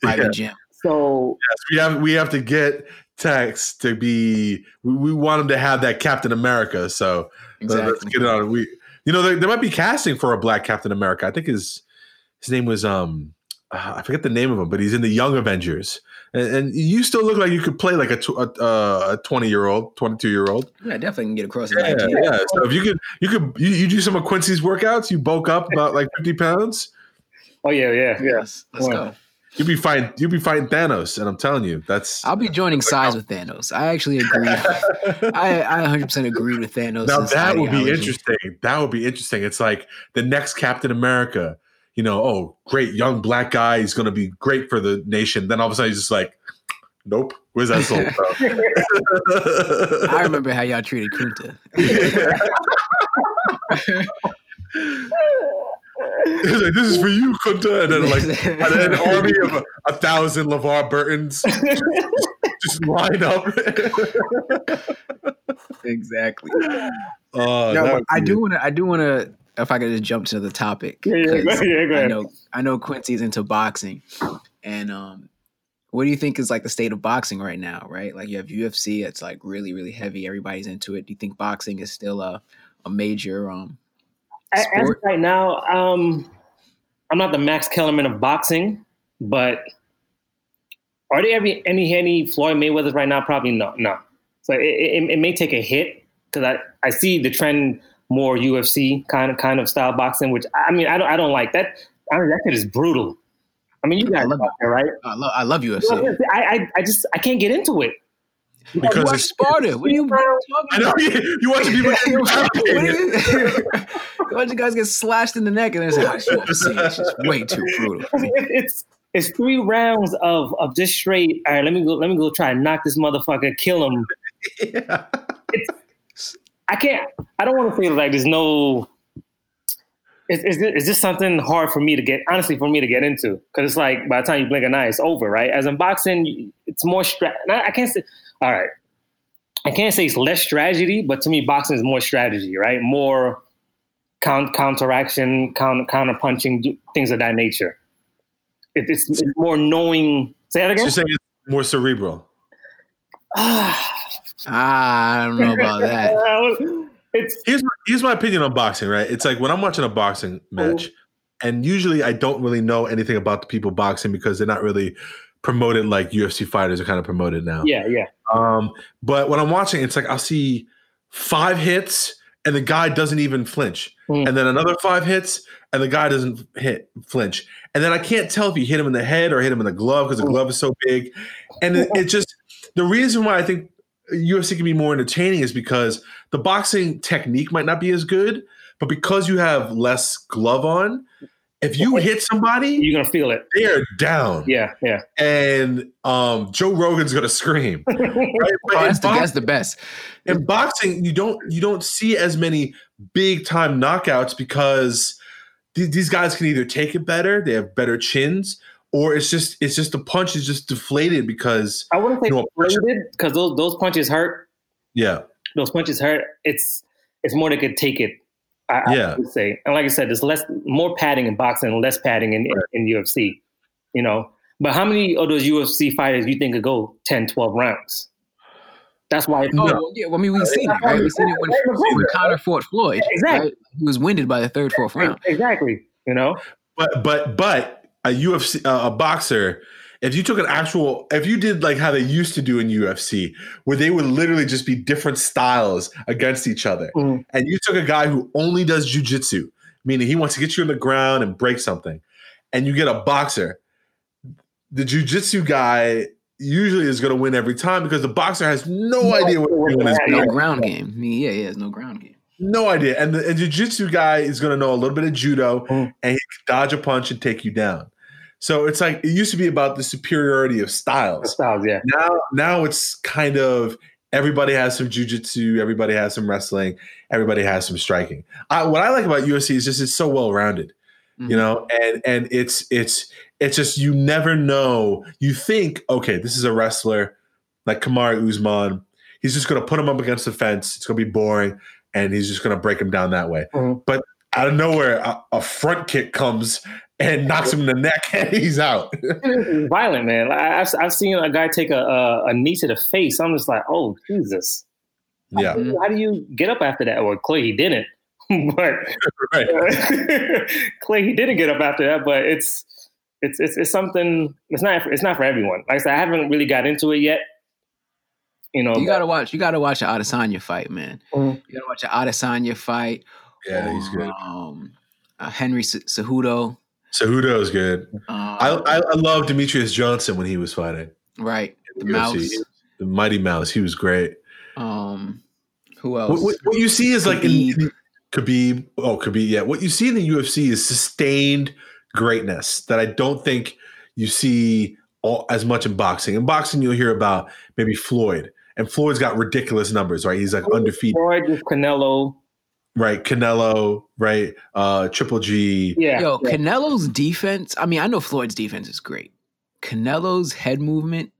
private yeah. gym.
So
yes, we have we have to get Tex to be. We, we want him to have that Captain America. So exactly. let's get it on. We you know, there, there, might be casting for a black Captain America. I think his his name was um uh, I forget the name of him, but he's in the Young Avengers, and, and you still look like you could play like a tw- a twenty year old, twenty two year old.
Yeah, definitely can get across.
Yeah, yeah, yeah. So if you could, you could, you, you do some of Quincy's workouts. You bulk up about like fifty pounds.
Oh yeah, yeah, yeah.
Let's, let's go.
You'd be fighting. You'd be fighting Thanos, and I'm telling you, that's.
I'll be joining sides with Thanos. I actually agree. I, I 100 percent agree with Thanos.
Now that would be interesting. That would be interesting. It's like the next Captain America. You know, oh, great young black guy. He's going to be great for the nation. Then all of a sudden, he's just like, nope. Where's that soul?
I remember how y'all treated Kunta.
like, this is for you, Kunta. And then like and then an army of a, a thousand LeVar Burtons just line up.
exactly. Uh, no, I do want to. I do want to. If I could just jump to the topic,
yeah, yeah, yeah, go
I know. I know Quincy's into boxing, and um, what do you think is like the state of boxing right now? Right, like you have UFC. It's like really, really heavy. Everybody's into it. Do you think boxing is still a a major um
as right now, um, I'm not the Max Kellerman of boxing, but are there any any, any Floyd Mayweather's right now? Probably not. No. So it, it, it may take a hit because I, I see the trend more UFC kind of kind of style boxing, which I mean I don't I don't like that. I mean that shit is brutal. I mean you guys love it, right?
I love I love UFC.
I, I I just I can't get into it.
because it's Sparta. What are you talking I know you, you watch people. you, watch you guys get slashed in the neck, and then it's like, oh, it's just way too brutal.
It's it's three rounds of of just straight. All right, let me go. Let me go try and knock this motherfucker, kill him. Yeah. It's, I can't. I don't want to feel like there's no. It's, it's, it's just something hard for me to get, honestly, for me to get into. Because it's like by the time you blink an eye, it's over, right? As in boxing, it's more. I can't say. All right, I can't say it's less strategy, but to me, boxing is more strategy, right? More count, counteraction, counter, counter punching, things of that nature. It, it's, it's, more knowing. Say that again.
you're saying it's more cerebral.
I don't know about that.
it's here's my, here's my opinion on boxing. Right, it's like when I'm watching a boxing match, oh. and usually I don't really know anything about the people boxing because they're not really promoted like UFC fighters are kind of promoted now.
Yeah, yeah.
Um, but when I'm watching, it's like I'll see five hits and the guy doesn't even flinch, mm. and then another five hits and the guy doesn't hit flinch, and then I can't tell if he hit him in the head or hit him in the glove because the mm. glove is so big, and it, it just the reason why I think UFC can be more entertaining is because the boxing technique might not be as good, but because you have less glove on, if you hit somebody,
you're gonna feel it.
They are down.
Yeah, yeah.
And um, Joe Rogan's gonna scream. right?
oh, that's, the, that's the best.
In boxing, you don't you don't see as many big time knockouts because th- these guys can either take it better, they have better chins, or it's just it's just the punch is just deflated because
I wouldn't say you know, deflated because those those punches hurt.
Yeah,
those punches hurt. It's it's more they could take it. I, yeah, I would say, and like I said, there's less more padding in boxing and less padding in, right. in, in UFC. You know, but how many of those UFC fighters you think could go 10, 12 rounds? That's why.
Oh, no. yeah. Well, I mean, we've seen it, right? We've seen it when, when Conor fought Floyd. Exactly. Right? He was winded by the third, fourth round.
Exactly. You know.
But but but a UFC uh, a boxer, if you took an actual, if you did like how they used to do in UFC, where they would literally just be different styles against each other, mm. and you took a guy who only does jujitsu, meaning he wants to get you on the ground and break something, and you get a boxer, the jujitsu guy usually is going to win every time because the boxer has no, no idea what
doing is no ground game. I mean, yeah, yeah, it's no ground game.
No idea. And the and jiu-jitsu guy is going to know a little bit of judo mm. and he can dodge a punch and take you down. So it's like it used to be about the superiority of styles.
Styles, yeah.
Now, now it's kind of everybody has some jujitsu, everybody has some wrestling, everybody has some striking. I, what I like about UFC is just it's so well rounded, mm-hmm. you know, and and it's it's it's just you never know. You think, okay, this is a wrestler like Kamaru Usman. He's just going to put him up against the fence. It's going to be boring, and he's just going to break him down that way. Mm-hmm. But out of nowhere, a, a, front kick comes and knocks him in the neck, and he's out.
violent, man. I've I've seen a guy take a, a, a knee to the face. I'm just like, oh Jesus.
Yeah.
How do, you, how do you get up after that? Well, Clay he didn't, but Clay he didn't get up after that. But it's it's it's it's something. It's not it's not for everyone. Like I said, I haven't really got into it yet. You know,
you gotta watch. You gotta watch an Adesanya fight, man. Mm-hmm. You gotta watch an Adesanya fight.
Yeah, he's good. Um,
uh, Henry Cejudo.
Cejudo is good. Um, I, I, I love Demetrious Johnson when he was fighting.
Right, the mouse,
the mighty mouse. He was great.
Um, who else?
What, what, what you see is Khabib. like in, in Khabib. Oh, Khabib. Yeah, what you see in the UFC is sustained greatness that I don't think you see all, as much in boxing. In boxing, you'll hear about maybe Floyd, and Floyd's got ridiculous numbers, right? He's like undefeated.
Floyd with Canelo.
Right, Canelo, right, uh, Triple
G. Yeah, yo, yeah. Canelo's defense. I mean, I know Floyd's defense is great. Canelo's head movement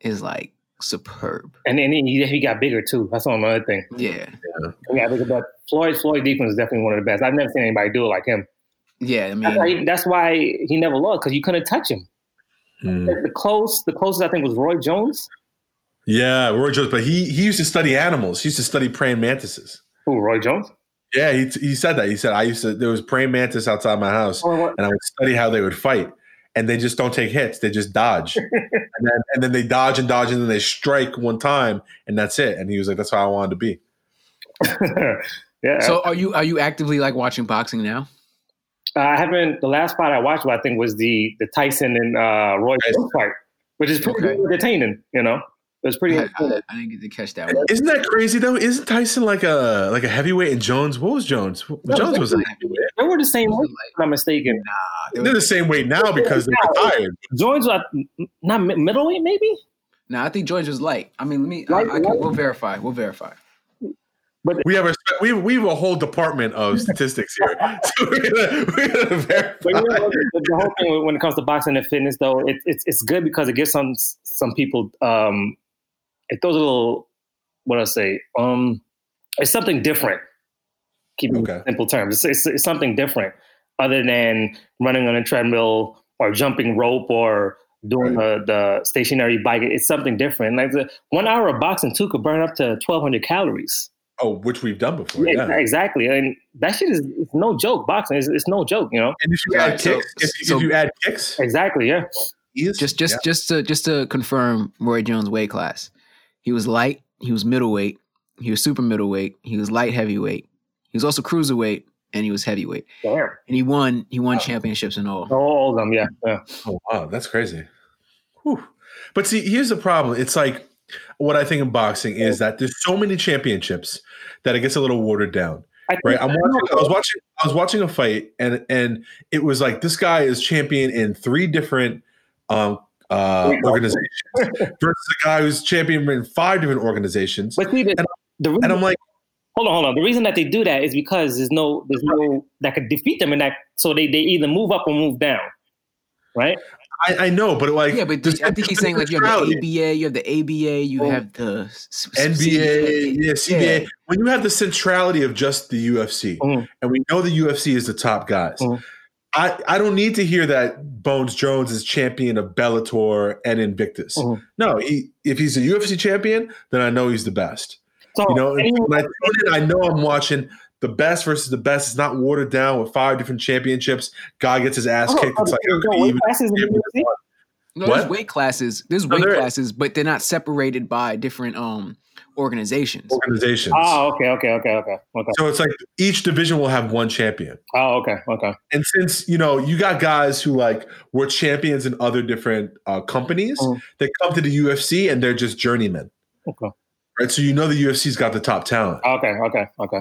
is like superb,
and then he, he got bigger too. That's one other thing.
Yeah,
yeah. yeah but Floyd Floyd defense is definitely one of the best. I've never seen anybody do it like him.
Yeah, I mean,
that's why he, that's why he never lost because you couldn't touch him. Mm. The, the close, the closest I think was Roy Jones.
Yeah, Roy Jones, but he he used to study animals. He used to study praying mantises.
Oh, Roy Jones?
Yeah, he, he said that. He said I used to. There was praying mantis outside my house, oh, and I would study how they would fight. And they just don't take hits; they just dodge, and then and then they dodge and dodge, and then they strike one time, and that's it. And he was like, "That's how I wanted to be."
yeah.
So are you are you actively like watching boxing now?
Uh, I haven't. The last fight I watched, I think, was the the Tyson and uh, Roy Jones fight, which is pretty okay. entertaining. You know. It was pretty.
I, I, I, didn't get to catch that one.
Isn't that crazy though? Isn't Tyson like a like a heavyweight and Jones? What was Jones? No, Jones was a heavyweight.
They were the same weight. If I'm not mistaken.
Nah, they're the same weight now because they're retired.
Jones was not middleweight, maybe.
No, I think Jones was light. I mean, let me. Light, I, I can, we'll verify. We'll verify.
But we have a we have, we have a whole department of statistics here. so we're gonna, we're gonna verify. But you know,
the, the, whole thing when it comes to boxing and fitness, though, it, it's it's good because it gives some some people um, it throws a little what I say um, it's something different. Keeping okay. simple terms, it's, it's, it's something different other than running on a treadmill or jumping rope or doing right. the, the stationary bike. It's something different. Like the one hour of boxing too could burn up to twelve hundred calories.
Oh, which we've done before. Yeah,
yeah. exactly. And that shit is no joke. Boxing is it's no joke, you know.
And if you yeah, add so, kicks, if, so, if, you add kicks,
exactly, yeah.
Just just yeah. just to just to confirm Roy Jones' weight class, he was light, he was middleweight, he was super middleweight, he was light heavyweight, he was also cruiserweight, and he was heavyweight.
Damn.
And he won he won championships in all.
All of them, yeah, yeah.
Oh wow, that's crazy. Whew. But see, here's the problem. It's like what I think in boxing is that there's so many championships that it gets a little watered down. Right. I'm watching, I was watching I was watching a fight and and it was like this guy is champion in three different um uh organizations versus a guy who's champion in five different organizations.
But see, the,
and,
the reason,
and I'm like
Hold on, hold on. The reason that they do that is because there's no there's no that could defeat them and that so they, they either move up or move down. Right?
I, I know, but like
yeah, but I think he's saying like you have the ABA, you have the ABA, you oh. have the
NBA, yeah, CBA. Yeah. When you have the centrality of just the UFC, mm. and we know the UFC is the top guys. Mm. I, I don't need to hear that Bones Jones is champion of Bellator and Invictus. Mm. No, he, if he's a UFC champion, then I know he's the best. So, you know, when I, I know I'm watching the best versus the best is not watered down with five different championships. Guy gets his ass oh, kicked. Oh, it's like even.
No, what? there's weight classes. There's weight no, classes, but they're not separated by different um organizations.
Organizations.
Oh, okay, okay, okay, okay, okay.
So it's like each division will have one champion.
Oh, okay, okay.
And since you know you got guys who like were champions in other different uh, companies, mm. they come to the UFC and they're just journeymen.
Okay.
Right. So you know the UFC's got the top talent.
Okay. Okay. Okay.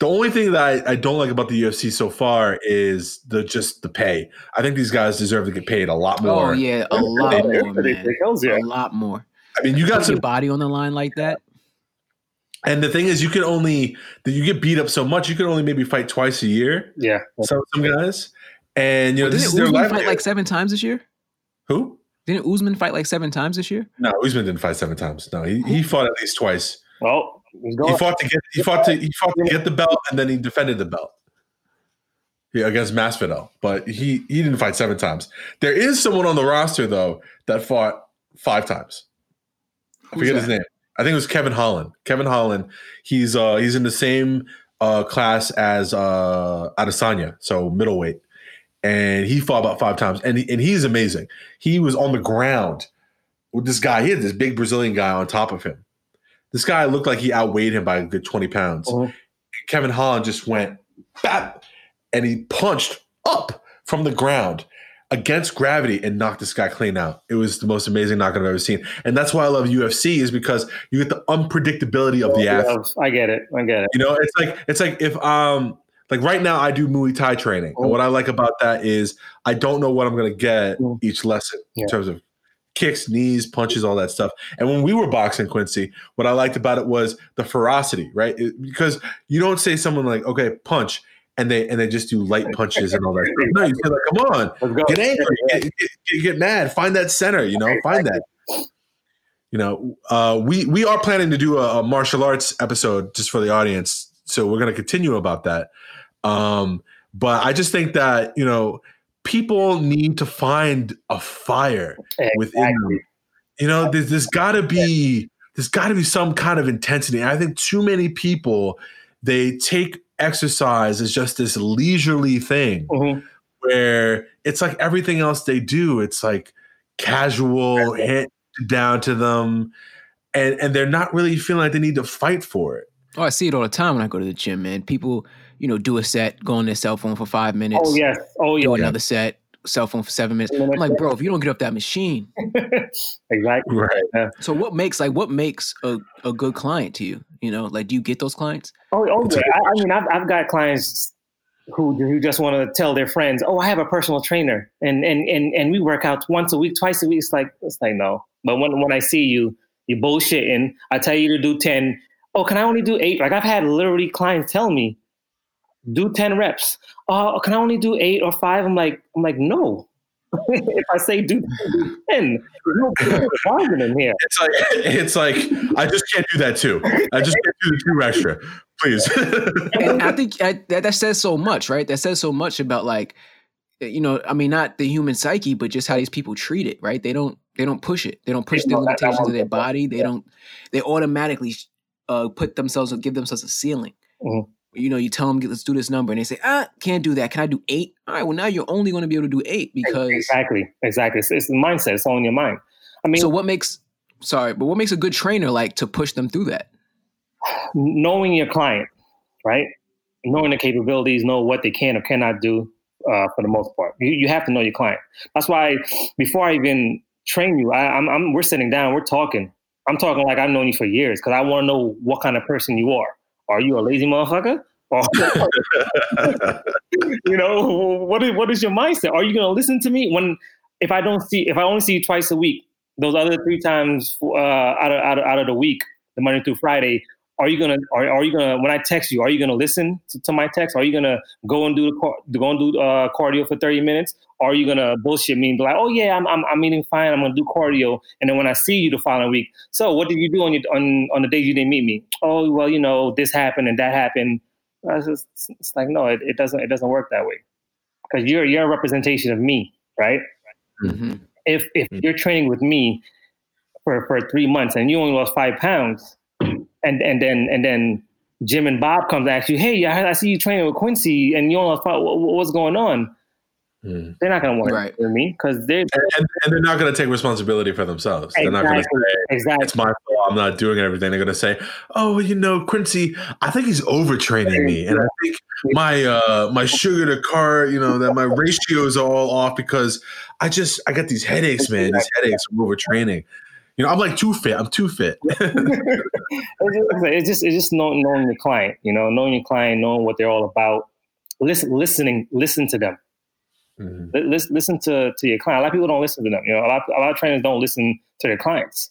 The only thing that I, I, don't like about the UFC so far is the just the pay. I think these guys deserve to get paid a lot more.
Oh yeah, a lot more, man. A lot more.
I mean, you got some
body on the line like that.
And the thing is, you can only that you get beat up so much. You can only maybe fight twice a year.
Yeah,
some some guys. And you know,
well, this
is
their life. Fight like seven times this year.
Who?
Didn't Usman fight like seven times this year?
No, Usman didn't fight seven times. No, he, he oh. fought at least twice.
Well,
he fought to get he fought to he fought to get the belt and then he defended the belt. Yeah, against Masvidal, but he he didn't fight seven times. There is someone on the roster though that fought five times. I forget his name. I think it was Kevin Holland. Kevin Holland. He's uh he's in the same uh class as uh Adesanya, so middleweight, and he fought about five times, and he, and he's amazing. He was on the ground with this guy. He had this big Brazilian guy on top of him this guy looked like he outweighed him by a good 20 pounds. Uh-huh. Kevin Holland just went bap and he punched up from the ground against gravity and knocked this guy clean out. It was the most amazing knockout I've ever seen. And that's why I love UFC is because you get the unpredictability of the athlete.
I get it. I get it.
You know, it's like it's like if um like right now I do Muay Thai training. And what I like about that is I don't know what I'm gonna get mm. each lesson in terms of kicks, knees, punches, all that stuff. And when we were boxing, Quincy, what I liked about it was the ferocity, right? It, because you don't say someone like, okay, punch, and they and they just do light punches and all that. Stuff. No, you say like, come on, get angry, get, get, get, mad, find that center, you know, find that. You know, uh, we we are planning to do a, a martial arts episode just for the audience, so we're going to continue about that. Um, but I just think that you know people need to find a fire exactly. within them. You know, there's, there's got to be there's got to be some kind of intensity. I think too many people they take exercise is just this leisurely thing mm-hmm. where it's like everything else they do. It's like casual, hit down to them, and and they're not really feeling like they need to fight for it.
Oh, I see it all the time when I go to the gym, man. People you know, do a set, go on their cell phone for five minutes.
Oh yes, oh yeah.
Do another set, cell phone for seven minutes. I'm like, bro, if you don't get off that machine,
exactly
right.
Yeah.
So what makes like what makes a, a good client to you? You know, like do you get those clients?
Oh, oh yeah. I, I mean, I've I've got clients who who just want to tell their friends, "Oh, I have a personal trainer, and and and and we work out once a week, twice a week." It's like it's like no. But when when I see you, you bullshitting. I tell you to do ten. Oh, can I only do eight? Like I've had literally clients tell me, do ten reps. Oh, can I only do eight or five? I'm like I'm like no. if I say do, do ten, no
in here. It's like it's like I just can't do that too. I just can't do the two extra please.
I think I, that, that says so much, right? That says so much about like, you know, I mean, not the human psyche, but just how these people treat it, right? They don't, they don't push it. They don't push the limitations of their body. They don't, they automatically uh, put themselves or give themselves a ceiling. Mm-hmm. You know, you tell them, let's do this number, and they say, ah, can't do that. Can I do eight? All right, well, now you're only going to be able to do eight because
exactly, exactly. It's, it's the mindset. It's all in your mind. I mean,
so what makes sorry, but what makes a good trainer like to push them through that?
knowing your client, right? Knowing the capabilities, know what they can or cannot do uh, for the most part. You, you have to know your client. That's why before I even train you, I, I'm, I'm we're sitting down, we're talking. I'm talking like I've known you for years because I want to know what kind of person you are. Are you a lazy motherfucker? You know, what is what is your mindset? Are you going to listen to me when if I don't see if I only see you twice a week, those other three times uh, out of out of out of the week, the Monday through Friday, are you gonna are, are you gonna when I text you, are you gonna listen to, to my text? Are you gonna go and do the go and do uh, cardio for thirty minutes? Or are you gonna bullshit me and be like, oh yeah, I'm I'm, I'm eating fine, I'm gonna do cardio, and then when I see you the following week, so what did you do on your on on the days you didn't meet me? Oh well, you know this happened and that happened. Just, it's like no, it, it doesn't it doesn't work that way because you're you're a representation of me, right? Mm-hmm. If if mm-hmm. you're training with me for for three months and you only lost five pounds and and then and then Jim and Bob comes ask you, hey, I, I see you training with Quincy, and you don't know what's going on. Mm. They're not going to want right. to me because they're
and, and, and, they're not going to take responsibility for themselves. Exactly. They're not going to say exactly. it's my fault. I'm not doing everything. They're going to say, "Oh, you know, Quincy, I think he's overtraining me, and I think my uh my sugar to car, you know, that my ratios are all off because I just I got these headaches, man. These headaches from overtraining." You know, I'm like too fit. I'm too fit.
it's just it's just knowing, knowing your client. You know, knowing your client, knowing what they're all about. Listen, listening, listen to them. Mm-hmm. Listen, listen to to your client. A lot of people don't listen to them. You know, a lot a lot of trainers don't listen to their clients.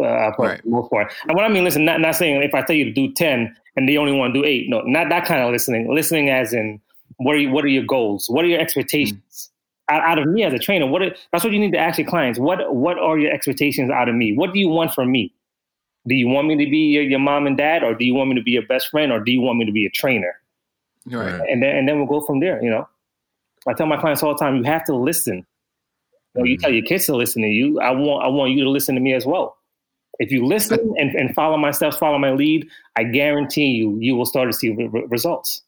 Uh, for right. the most part. And what I mean, listen, not not saying if I tell you to do ten and they only want to do eight. No, not that kind of listening. Listening as in what are you, what are your goals? What are your expectations? Out, out of me as a trainer. What are, that's what you need to ask your clients. What what are your expectations out of me? What do you want from me? Do you want me to be your, your mom and dad, or do you want me to be your best friend, or do you want me to be a trainer? Right. And then and then we'll go from there. You know, I tell my clients all the time, you have to listen. You, know, you mm-hmm. tell your kids to listen to you. I want I want you to listen to me as well. If you listen and, and follow my steps, follow my lead, I guarantee you, you will start to see re- results.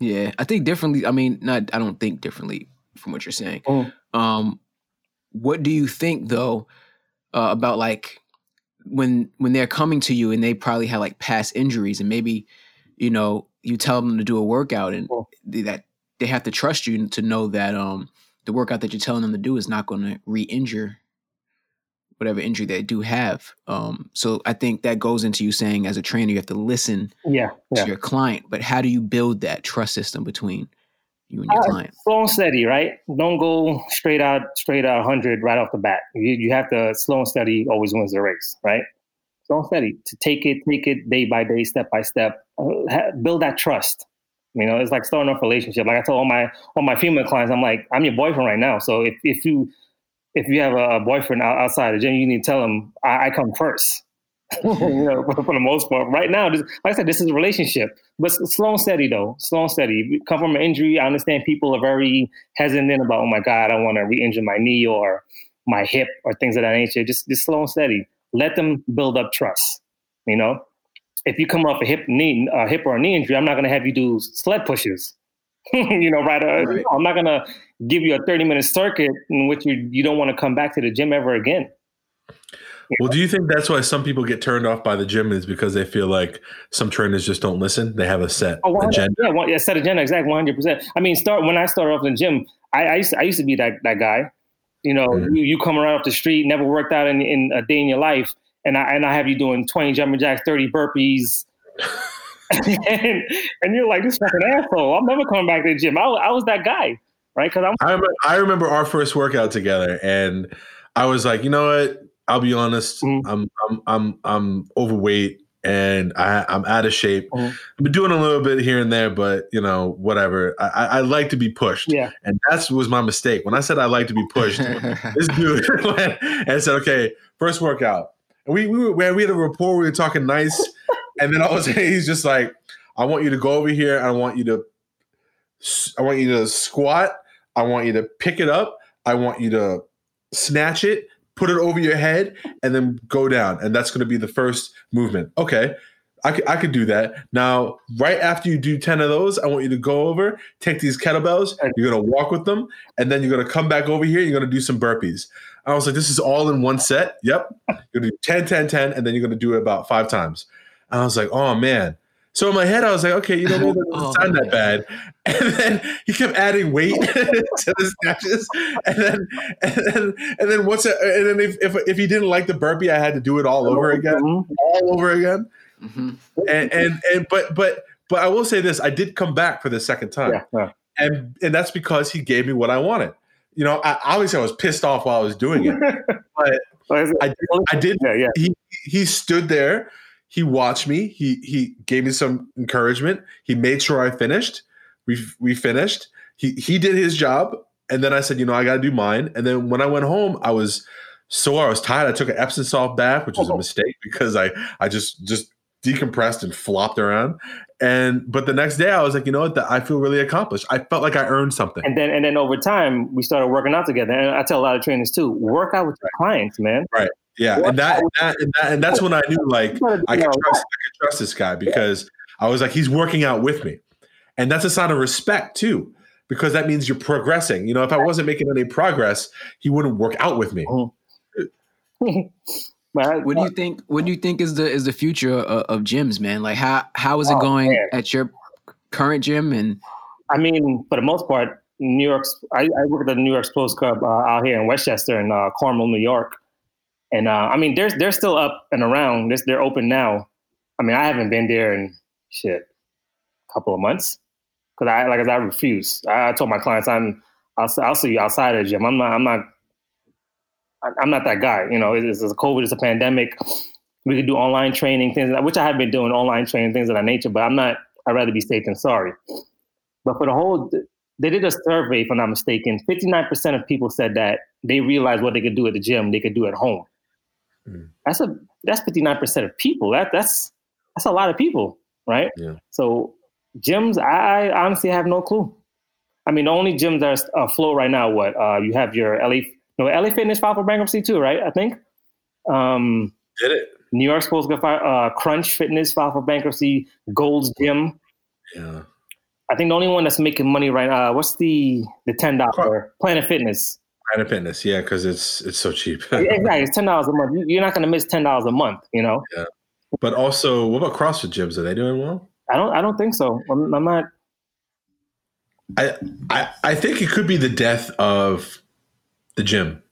Yeah, I think differently. I mean, not I don't think differently from what you're saying. Mm. Um, what do you think though uh, about like when when they're coming to you and they probably had like past injuries and maybe you know you tell them to do a workout and mm. that they have to trust you to know that um the workout that you're telling them to do is not going to re-injure whatever injury they do have. Um, so I think that goes into you saying as a trainer you have to listen
yeah,
yeah. to your client. But how do you build that trust system between you and your uh, client?
Slow and steady, right? Don't go straight out, straight out 100 right off the bat. You, you have to slow and steady always wins the race, right? Slow and steady to take it, take it day by day, step by step, uh, build that trust. You know, it's like starting off a relationship. Like I told all my all my female clients, I'm like, I'm your boyfriend right now. So if, if you if you have a boyfriend outside the gym, you need to tell him I, I come first. you know, for, for, the most part. Right now, like I said, this is a relationship, but slow and steady though. Slow and steady. Come from an injury, I understand people are very hesitant about, oh my God, I want to re-injure my knee or my hip or things of that nature. Just, just slow and steady. Let them build up trust. You know, if you come off a hip knee, a hip or a knee injury, I'm not going to have you do sled pushes. you know, right? Uh, right. I'm not going to give you a 30 minute circuit in which you you don't want to come back to the gym ever again.
Well, do you think that's why some people get turned off by the gym is because they feel like some trainers just don't listen? They have a set oh, agenda.
Yeah, one, yeah, set agenda, exactly, one hundred percent. I mean, start when I started off in the gym, I, I used to, I used to be that that guy. You know, mm-hmm. you, you come around up the street, never worked out in, in a day in your life, and I and I have you doing twenty jumping jacks, thirty burpees. and, and you're like this is fucking asshole. I'm never coming back to the gym. I, I was that guy, right? Because I'm.
I remember, I remember our first workout together, and I was like, you know what? I'll be honest. Mm-hmm. I'm I'm I'm I'm overweight and I, I'm out of shape. Mm-hmm. I've been doing a little bit here and there, but you know, whatever. I, I, like to be pushed.
Yeah.
And that was my mistake. When I said I like to be pushed, this dude went and said, okay, first workout. And we, we, were, we had a rapport, we were talking nice. and then all of a sudden he's just like, I want you to go over here. I want you to, I want you to squat. I want you to pick it up. I want you to snatch it put it over your head, and then go down. And that's going to be the first movement. Okay. I could, I could do that. Now, right after you do 10 of those, I want you to go over, take these kettlebells, you're going to walk with them, and then you're going to come back over here, you're going to do some burpees. I was like, this is all in one set. Yep. You're going to do 10, 10, 10, and then you're going to do it about five times. I was like, oh man. So in my head, I was like, okay, you know, it doesn't oh, sound that bad. And then he kept adding weight to the snatches. And then, and then, and then what's it? And then if, if, if he didn't like the burpee, I had to do it all over again, mm-hmm. all over again. Mm-hmm. And, and, and, but, but, but I will say this, I did come back for the second time. Yeah, yeah. And, and that's because he gave me what I wanted. You know, I, obviously I was pissed off while I was doing it, but I did, I did yeah, yeah. He, he stood there he watched me. He he gave me some encouragement. He made sure I finished. We we finished. He he did his job, and then I said, you know, I got to do mine. And then when I went home, I was sore. I was tired. I took an Epsom salt bath, which was a oh. mistake because I I just just decompressed and flopped around. And but the next day I was like, you know what? I feel really accomplished. I felt like I earned something.
And then and then over time we started working out together. And I tell a lot of trainers too, work out with your clients, man.
Right. Yeah, and that, and that, and that and that's when I knew like I could trust I could trust this guy because I was like he's working out with me, and that's a sign of respect too because that means you're progressing. You know, if I wasn't making any progress, he wouldn't work out with me.
what do you think? What do you think is the is the future of, of gyms, man? Like how how is it oh, going man. at your current gym? And
I mean, for the most part, New York's. I, I work at the New York Sports Club uh, out here in Westchester in uh, Carmel, New York. And uh, I mean, they're they're still up and around. They're, they're open now. I mean, I haven't been there in shit a couple of months because I like I refuse. I, I, told my clients I'm I'll, I'll see you outside of the gym. I'm not I'm not I'm not that guy. You know, it's, it's a COVID, it's a pandemic. We could do online training things, which I have been doing online training things of that nature. But I'm not. I'd rather be safe than sorry. But for the whole, they did a survey, if I'm not mistaken. 59% of people said that they realized what they could do at the gym, they could do at home. Mm. That's a that's fifty nine percent of people. That that's that's a lot of people, right?
Yeah.
So gyms, I, I honestly have no clue. I mean, the only gyms that are afloat right now, what uh, you have your LA, no LA Fitness filed for bankruptcy too, right? I think. Um,
Did it?
New York supposed to fire, uh, Crunch Fitness filed for bankruptcy. Gold's Gym.
Yeah.
I think the only one that's making money right now. Uh, what's the the ten dollar Planet Fitness?
Planet Fitness, yeah, because it's it's so cheap.
exactly, it's ten dollars a month. You're not going to miss ten dollars a month, you know.
Yeah, but also, what about CrossFit gyms? Are they doing well?
I don't. I don't think so. I'm, I'm not.
I, I I think it could be the death of the gym,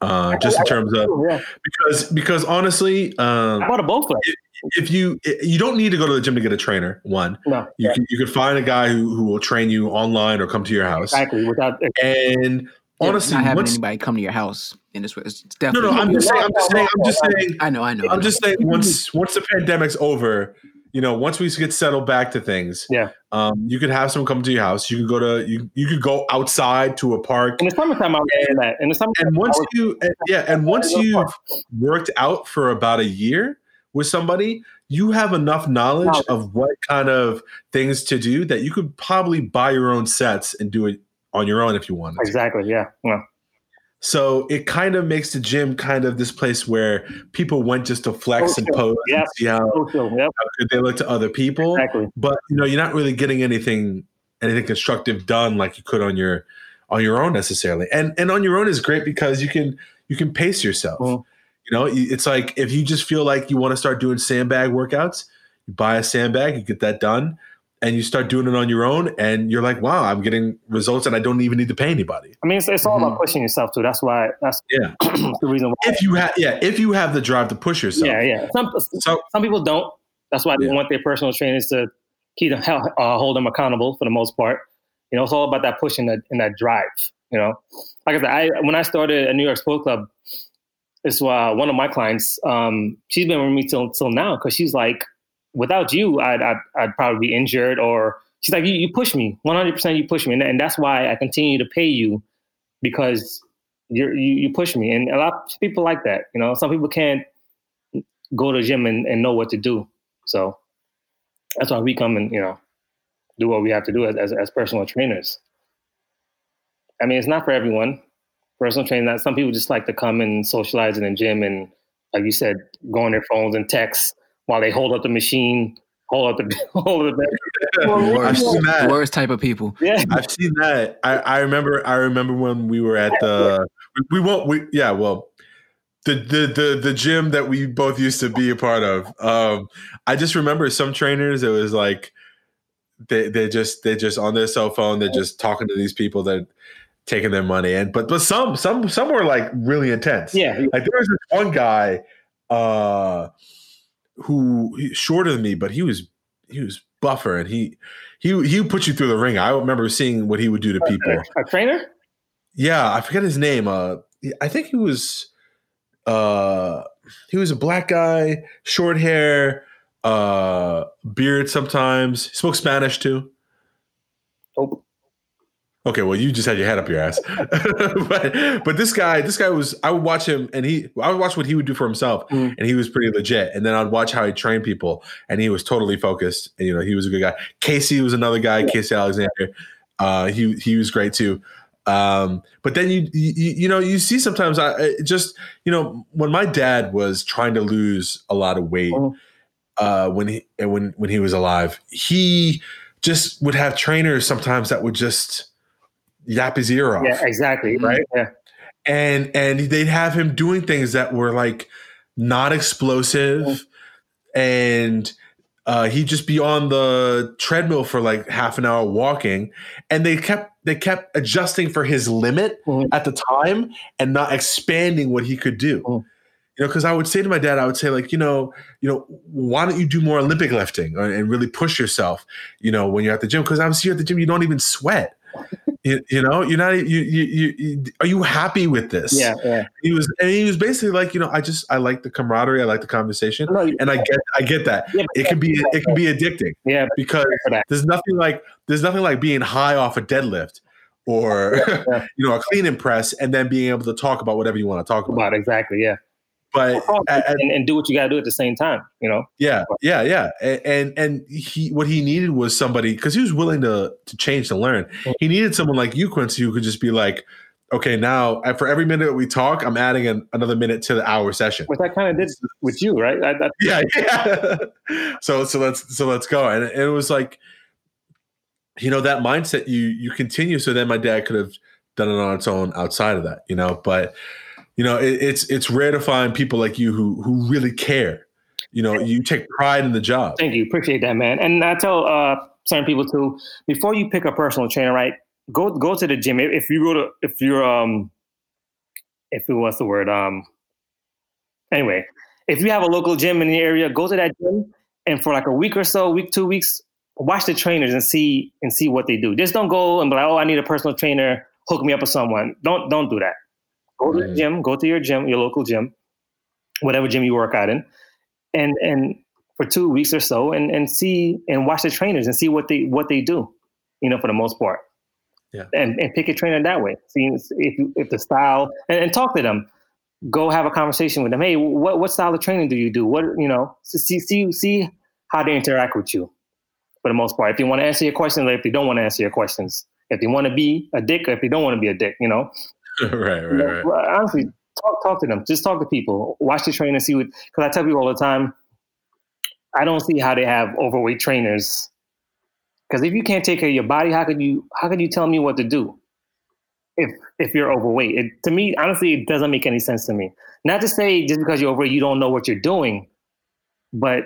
uh, just in terms of yeah. because because honestly, um,
I bought a both.
If, if you you don't need to go to the gym to get a trainer, one,
no,
you yeah. can you can find a guy who, who will train you online or come to your house
exactly without
and honestly,
not having once, anybody come to your house in this way. It's
definitely no, no. I'm just saying. I'm just saying. I'm just saying.
I know. I know.
I'm
I know.
just saying. Once once the pandemic's over, you know, once we get settled back to things,
yeah,
um, you could have someone come to your house. You could go to you. You could go outside to a park
in the summertime. I'll
and,
that. In the summertime,
and once you, and, yeah, and once you've worked out for about a year with somebody, you have enough knowledge of what kind of things to do that you could probably buy your own sets and do it on your own if you want.
Exactly. Yeah. Yeah.
So it kind of makes the gym kind of this place where people went just to flex and pose
yep.
and see how,
yep.
how good they look to other people.
Exactly.
But you know, you're not really getting anything anything constructive done like you could on your on your own necessarily. And and on your own is great because you can you can pace yourself. Mm-hmm. You know, it's like if you just feel like you want to start doing sandbag workouts, you buy a sandbag, you get that done and you start doing it on your own and you're like wow i'm getting results and i don't even need to pay anybody.
I mean it's, it's all mm-hmm. about pushing yourself too. That's why that's
yeah.
the reason why
if you have yeah if you have the drive to push yourself.
Yeah yeah. Some, so, some people don't. That's why they yeah. want their personal trainers to keep them uh, hold them accountable for the most part. You know it's all about that pushing and that, and that drive you know? Like i said I, when i started a new york sport club it's uh, one of my clients um, she's been with me till till now because she's like without you, I'd, I'd, I'd probably be injured or she's like, you, you push me 100%. You push me. And, and that's why I continue to pay you because you you, push me. And a lot of people like that. You know, some people can't go to the gym and, and know what to do. So that's why we come and, you know, do what we have to do as, as, as personal trainers. I mean, it's not for everyone. Personal training, some people just like to come and socialize in the gym and, like you said, go on their phones and text while they hold up the machine, hold up the hold up the.
worst, I've seen that. worst type of people.
Yeah, I've seen that. I, I remember. I remember when we were at the. We, we won't. We yeah. Well, the, the the the gym that we both used to be a part of. Um, I just remember some trainers. It was like they they just they just on their cell phone. They're just talking to these people that taking their money. And but but some some some were like really intense.
Yeah,
like there was this one guy. Uh, who shorter than me, but he was he was buffer and he he he would put you through the ring. I remember seeing what he would do to people.
A, a trainer?
Yeah, I forget his name. Uh, I think he was uh he was a black guy, short hair, uh beard sometimes. He spoke Spanish too.
Oh.
Okay, well, you just had your head up your ass. but but this guy, this guy was. I would watch him, and he. I would watch what he would do for himself, mm. and he was pretty legit. And then I'd watch how he trained people, and he was totally focused. And you know, he was a good guy. Casey was another guy. Yeah. Casey Alexander. Uh, he he was great too. Um, but then you, you you know you see sometimes I just you know when my dad was trying to lose a lot of weight mm. uh, when he when when he was alive, he just would have trainers sometimes that would just yap his ear off.
Yeah, exactly. Right. Yeah.
And and they'd have him doing things that were like not explosive, mm-hmm. and uh, he'd just be on the treadmill for like half an hour walking, and they kept they kept adjusting for his limit mm-hmm. at the time and not expanding what he could do. Mm-hmm. You know, because I would say to my dad, I would say like, you know, you know, why don't you do more Olympic lifting and really push yourself? You know, when you're at the gym, because obviously you're at the gym, you don't even sweat you, you, know you're not you, you, you are you happy with this?
Yeah, yeah.
He was and he was basically like you know i just i like the camaraderie i like the conversation no, and i get i get that. Yeah, it can be it can be addicting
yeah
because there's nothing like there's nothing like being high off a deadlift or yeah. you know a clean and press and then being able to talk about whatever you want to talk about,
about exactly yeah
but
and, and, do what you got to do at the same time you know?
Yeah yeah yeah. And and he what he needed was somebody because he was willing to to change to learn. Mm. he needed someone like you quincy who could just be like okay now for every minute we talk i'm adding an, another minute to the hour session.
Which i kind of did with you right? I,
yeah yeah. So so let's so let's go. And it was like you know that mindset you you continue so then my dad could have done it on its own outside of that you know? But you know, it, it's it's rare to find people like you who who really care. You know, you take pride in the job.
Thank you, appreciate that, man. And I tell uh, certain people too, before you pick a personal trainer, right? Go go to the gym. If you go to if you're um if it what's the word um anyway, if you have a local gym in the area, go to that gym and for like a week or so, week two weeks, watch the trainers and see and see what they do. Just don't go and be like, oh, I need a personal trainer. Hook me up with someone. Don't don't do that. Go to the gym. Go to your gym, your local gym, whatever gym you work out in, and and for two weeks or so, and and see and watch the trainers and see what they what they do. You know, for the most part.
Yeah.
And and pick a trainer that way. See if if the style and, and talk to them. Go have a conversation with them. Hey, what what style of training do you do? What you know? See see see how they interact with you. For the most part, if they want to answer your questions, or if they don't want to answer your questions, if they want to be a dick, or if they don't want to be a dick, you know,
right, right, right.
Honestly, talk talk to them. Just talk to people. Watch the trainer, see what. Because I tell people all the time, I don't see how they have overweight trainers. Because if you can't take care of your body, how could you? How could you tell me what to do? If if you're overweight, it, to me, honestly, it doesn't make any sense to me. Not to say just because you're overweight, you don't know what you're doing, but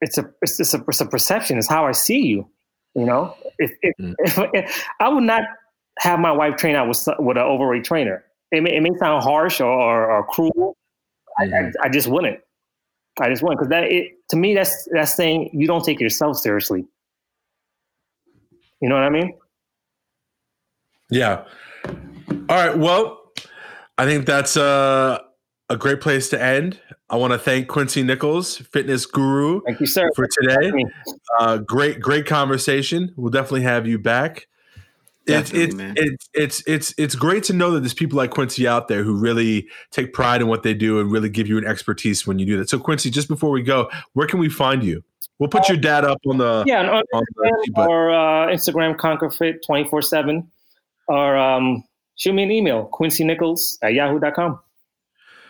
it's a it's just a, it's a perception. It's how I see you. You know, if, if, mm. if, if, I would not have my wife train out with with an overweight trainer. It may, it may sound harsh or, or, or cruel. Mm-hmm. I, I, just wouldn't. I just wouldn't because that it, to me that's that's saying you don't take yourself seriously. You know what I mean?
Yeah. All right. Well, I think that's a a great place to end. I want to thank Quincy Nichols, fitness guru.
Thank you, sir,
for today. Uh, great, great conversation. We'll definitely have you back. It's it's, it's it's it's it's great to know that there's people like Quincy out there who really take pride in what they do and really give you an expertise when you do that. So Quincy, just before we go, where can we find you? We'll put your dad up on the
yeah on, on Instagram the, or uh, Instagram ConquerFit twenty four seven or um, shoot me an email Quincy Nichols at yahoo.com.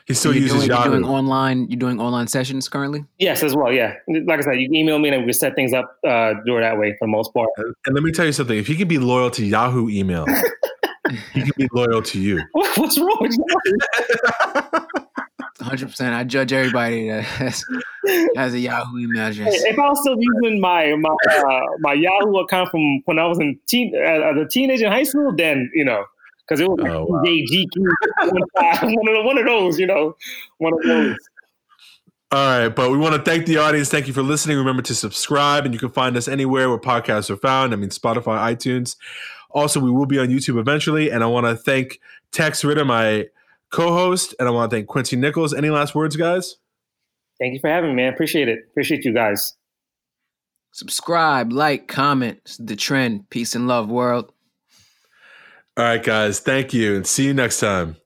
He still uses
doing,
Yahoo.
You're doing online. You're doing online sessions currently.
Yes, as well. Yeah, like I said, you can email me and we set things up. Uh, do it that way for the most part.
And, and let me tell you something. If he can be loyal to Yahoo email, he can be loyal to you.
What's wrong with you?
Hundred percent. I judge everybody that has, has, a Yahoo email address.
If I was still using my my uh, my Yahoo account from when I was in teen as a teenager in high school, then you know because it was oh, wow. one, of, one of those, you know, one of those.
All right, but we want to thank the audience. Thank you for listening. Remember to subscribe, and you can find us anywhere where podcasts are found. I mean, Spotify, iTunes. Also, we will be on YouTube eventually. And I want to thank Tex Ritter, my co-host, and I want to thank Quincy Nichols. Any last words, guys?
Thank you for having me, man. Appreciate it. Appreciate you guys.
Subscribe, like, comment. It's the trend. Peace and love, world.
All right, guys. Thank you and see you next time.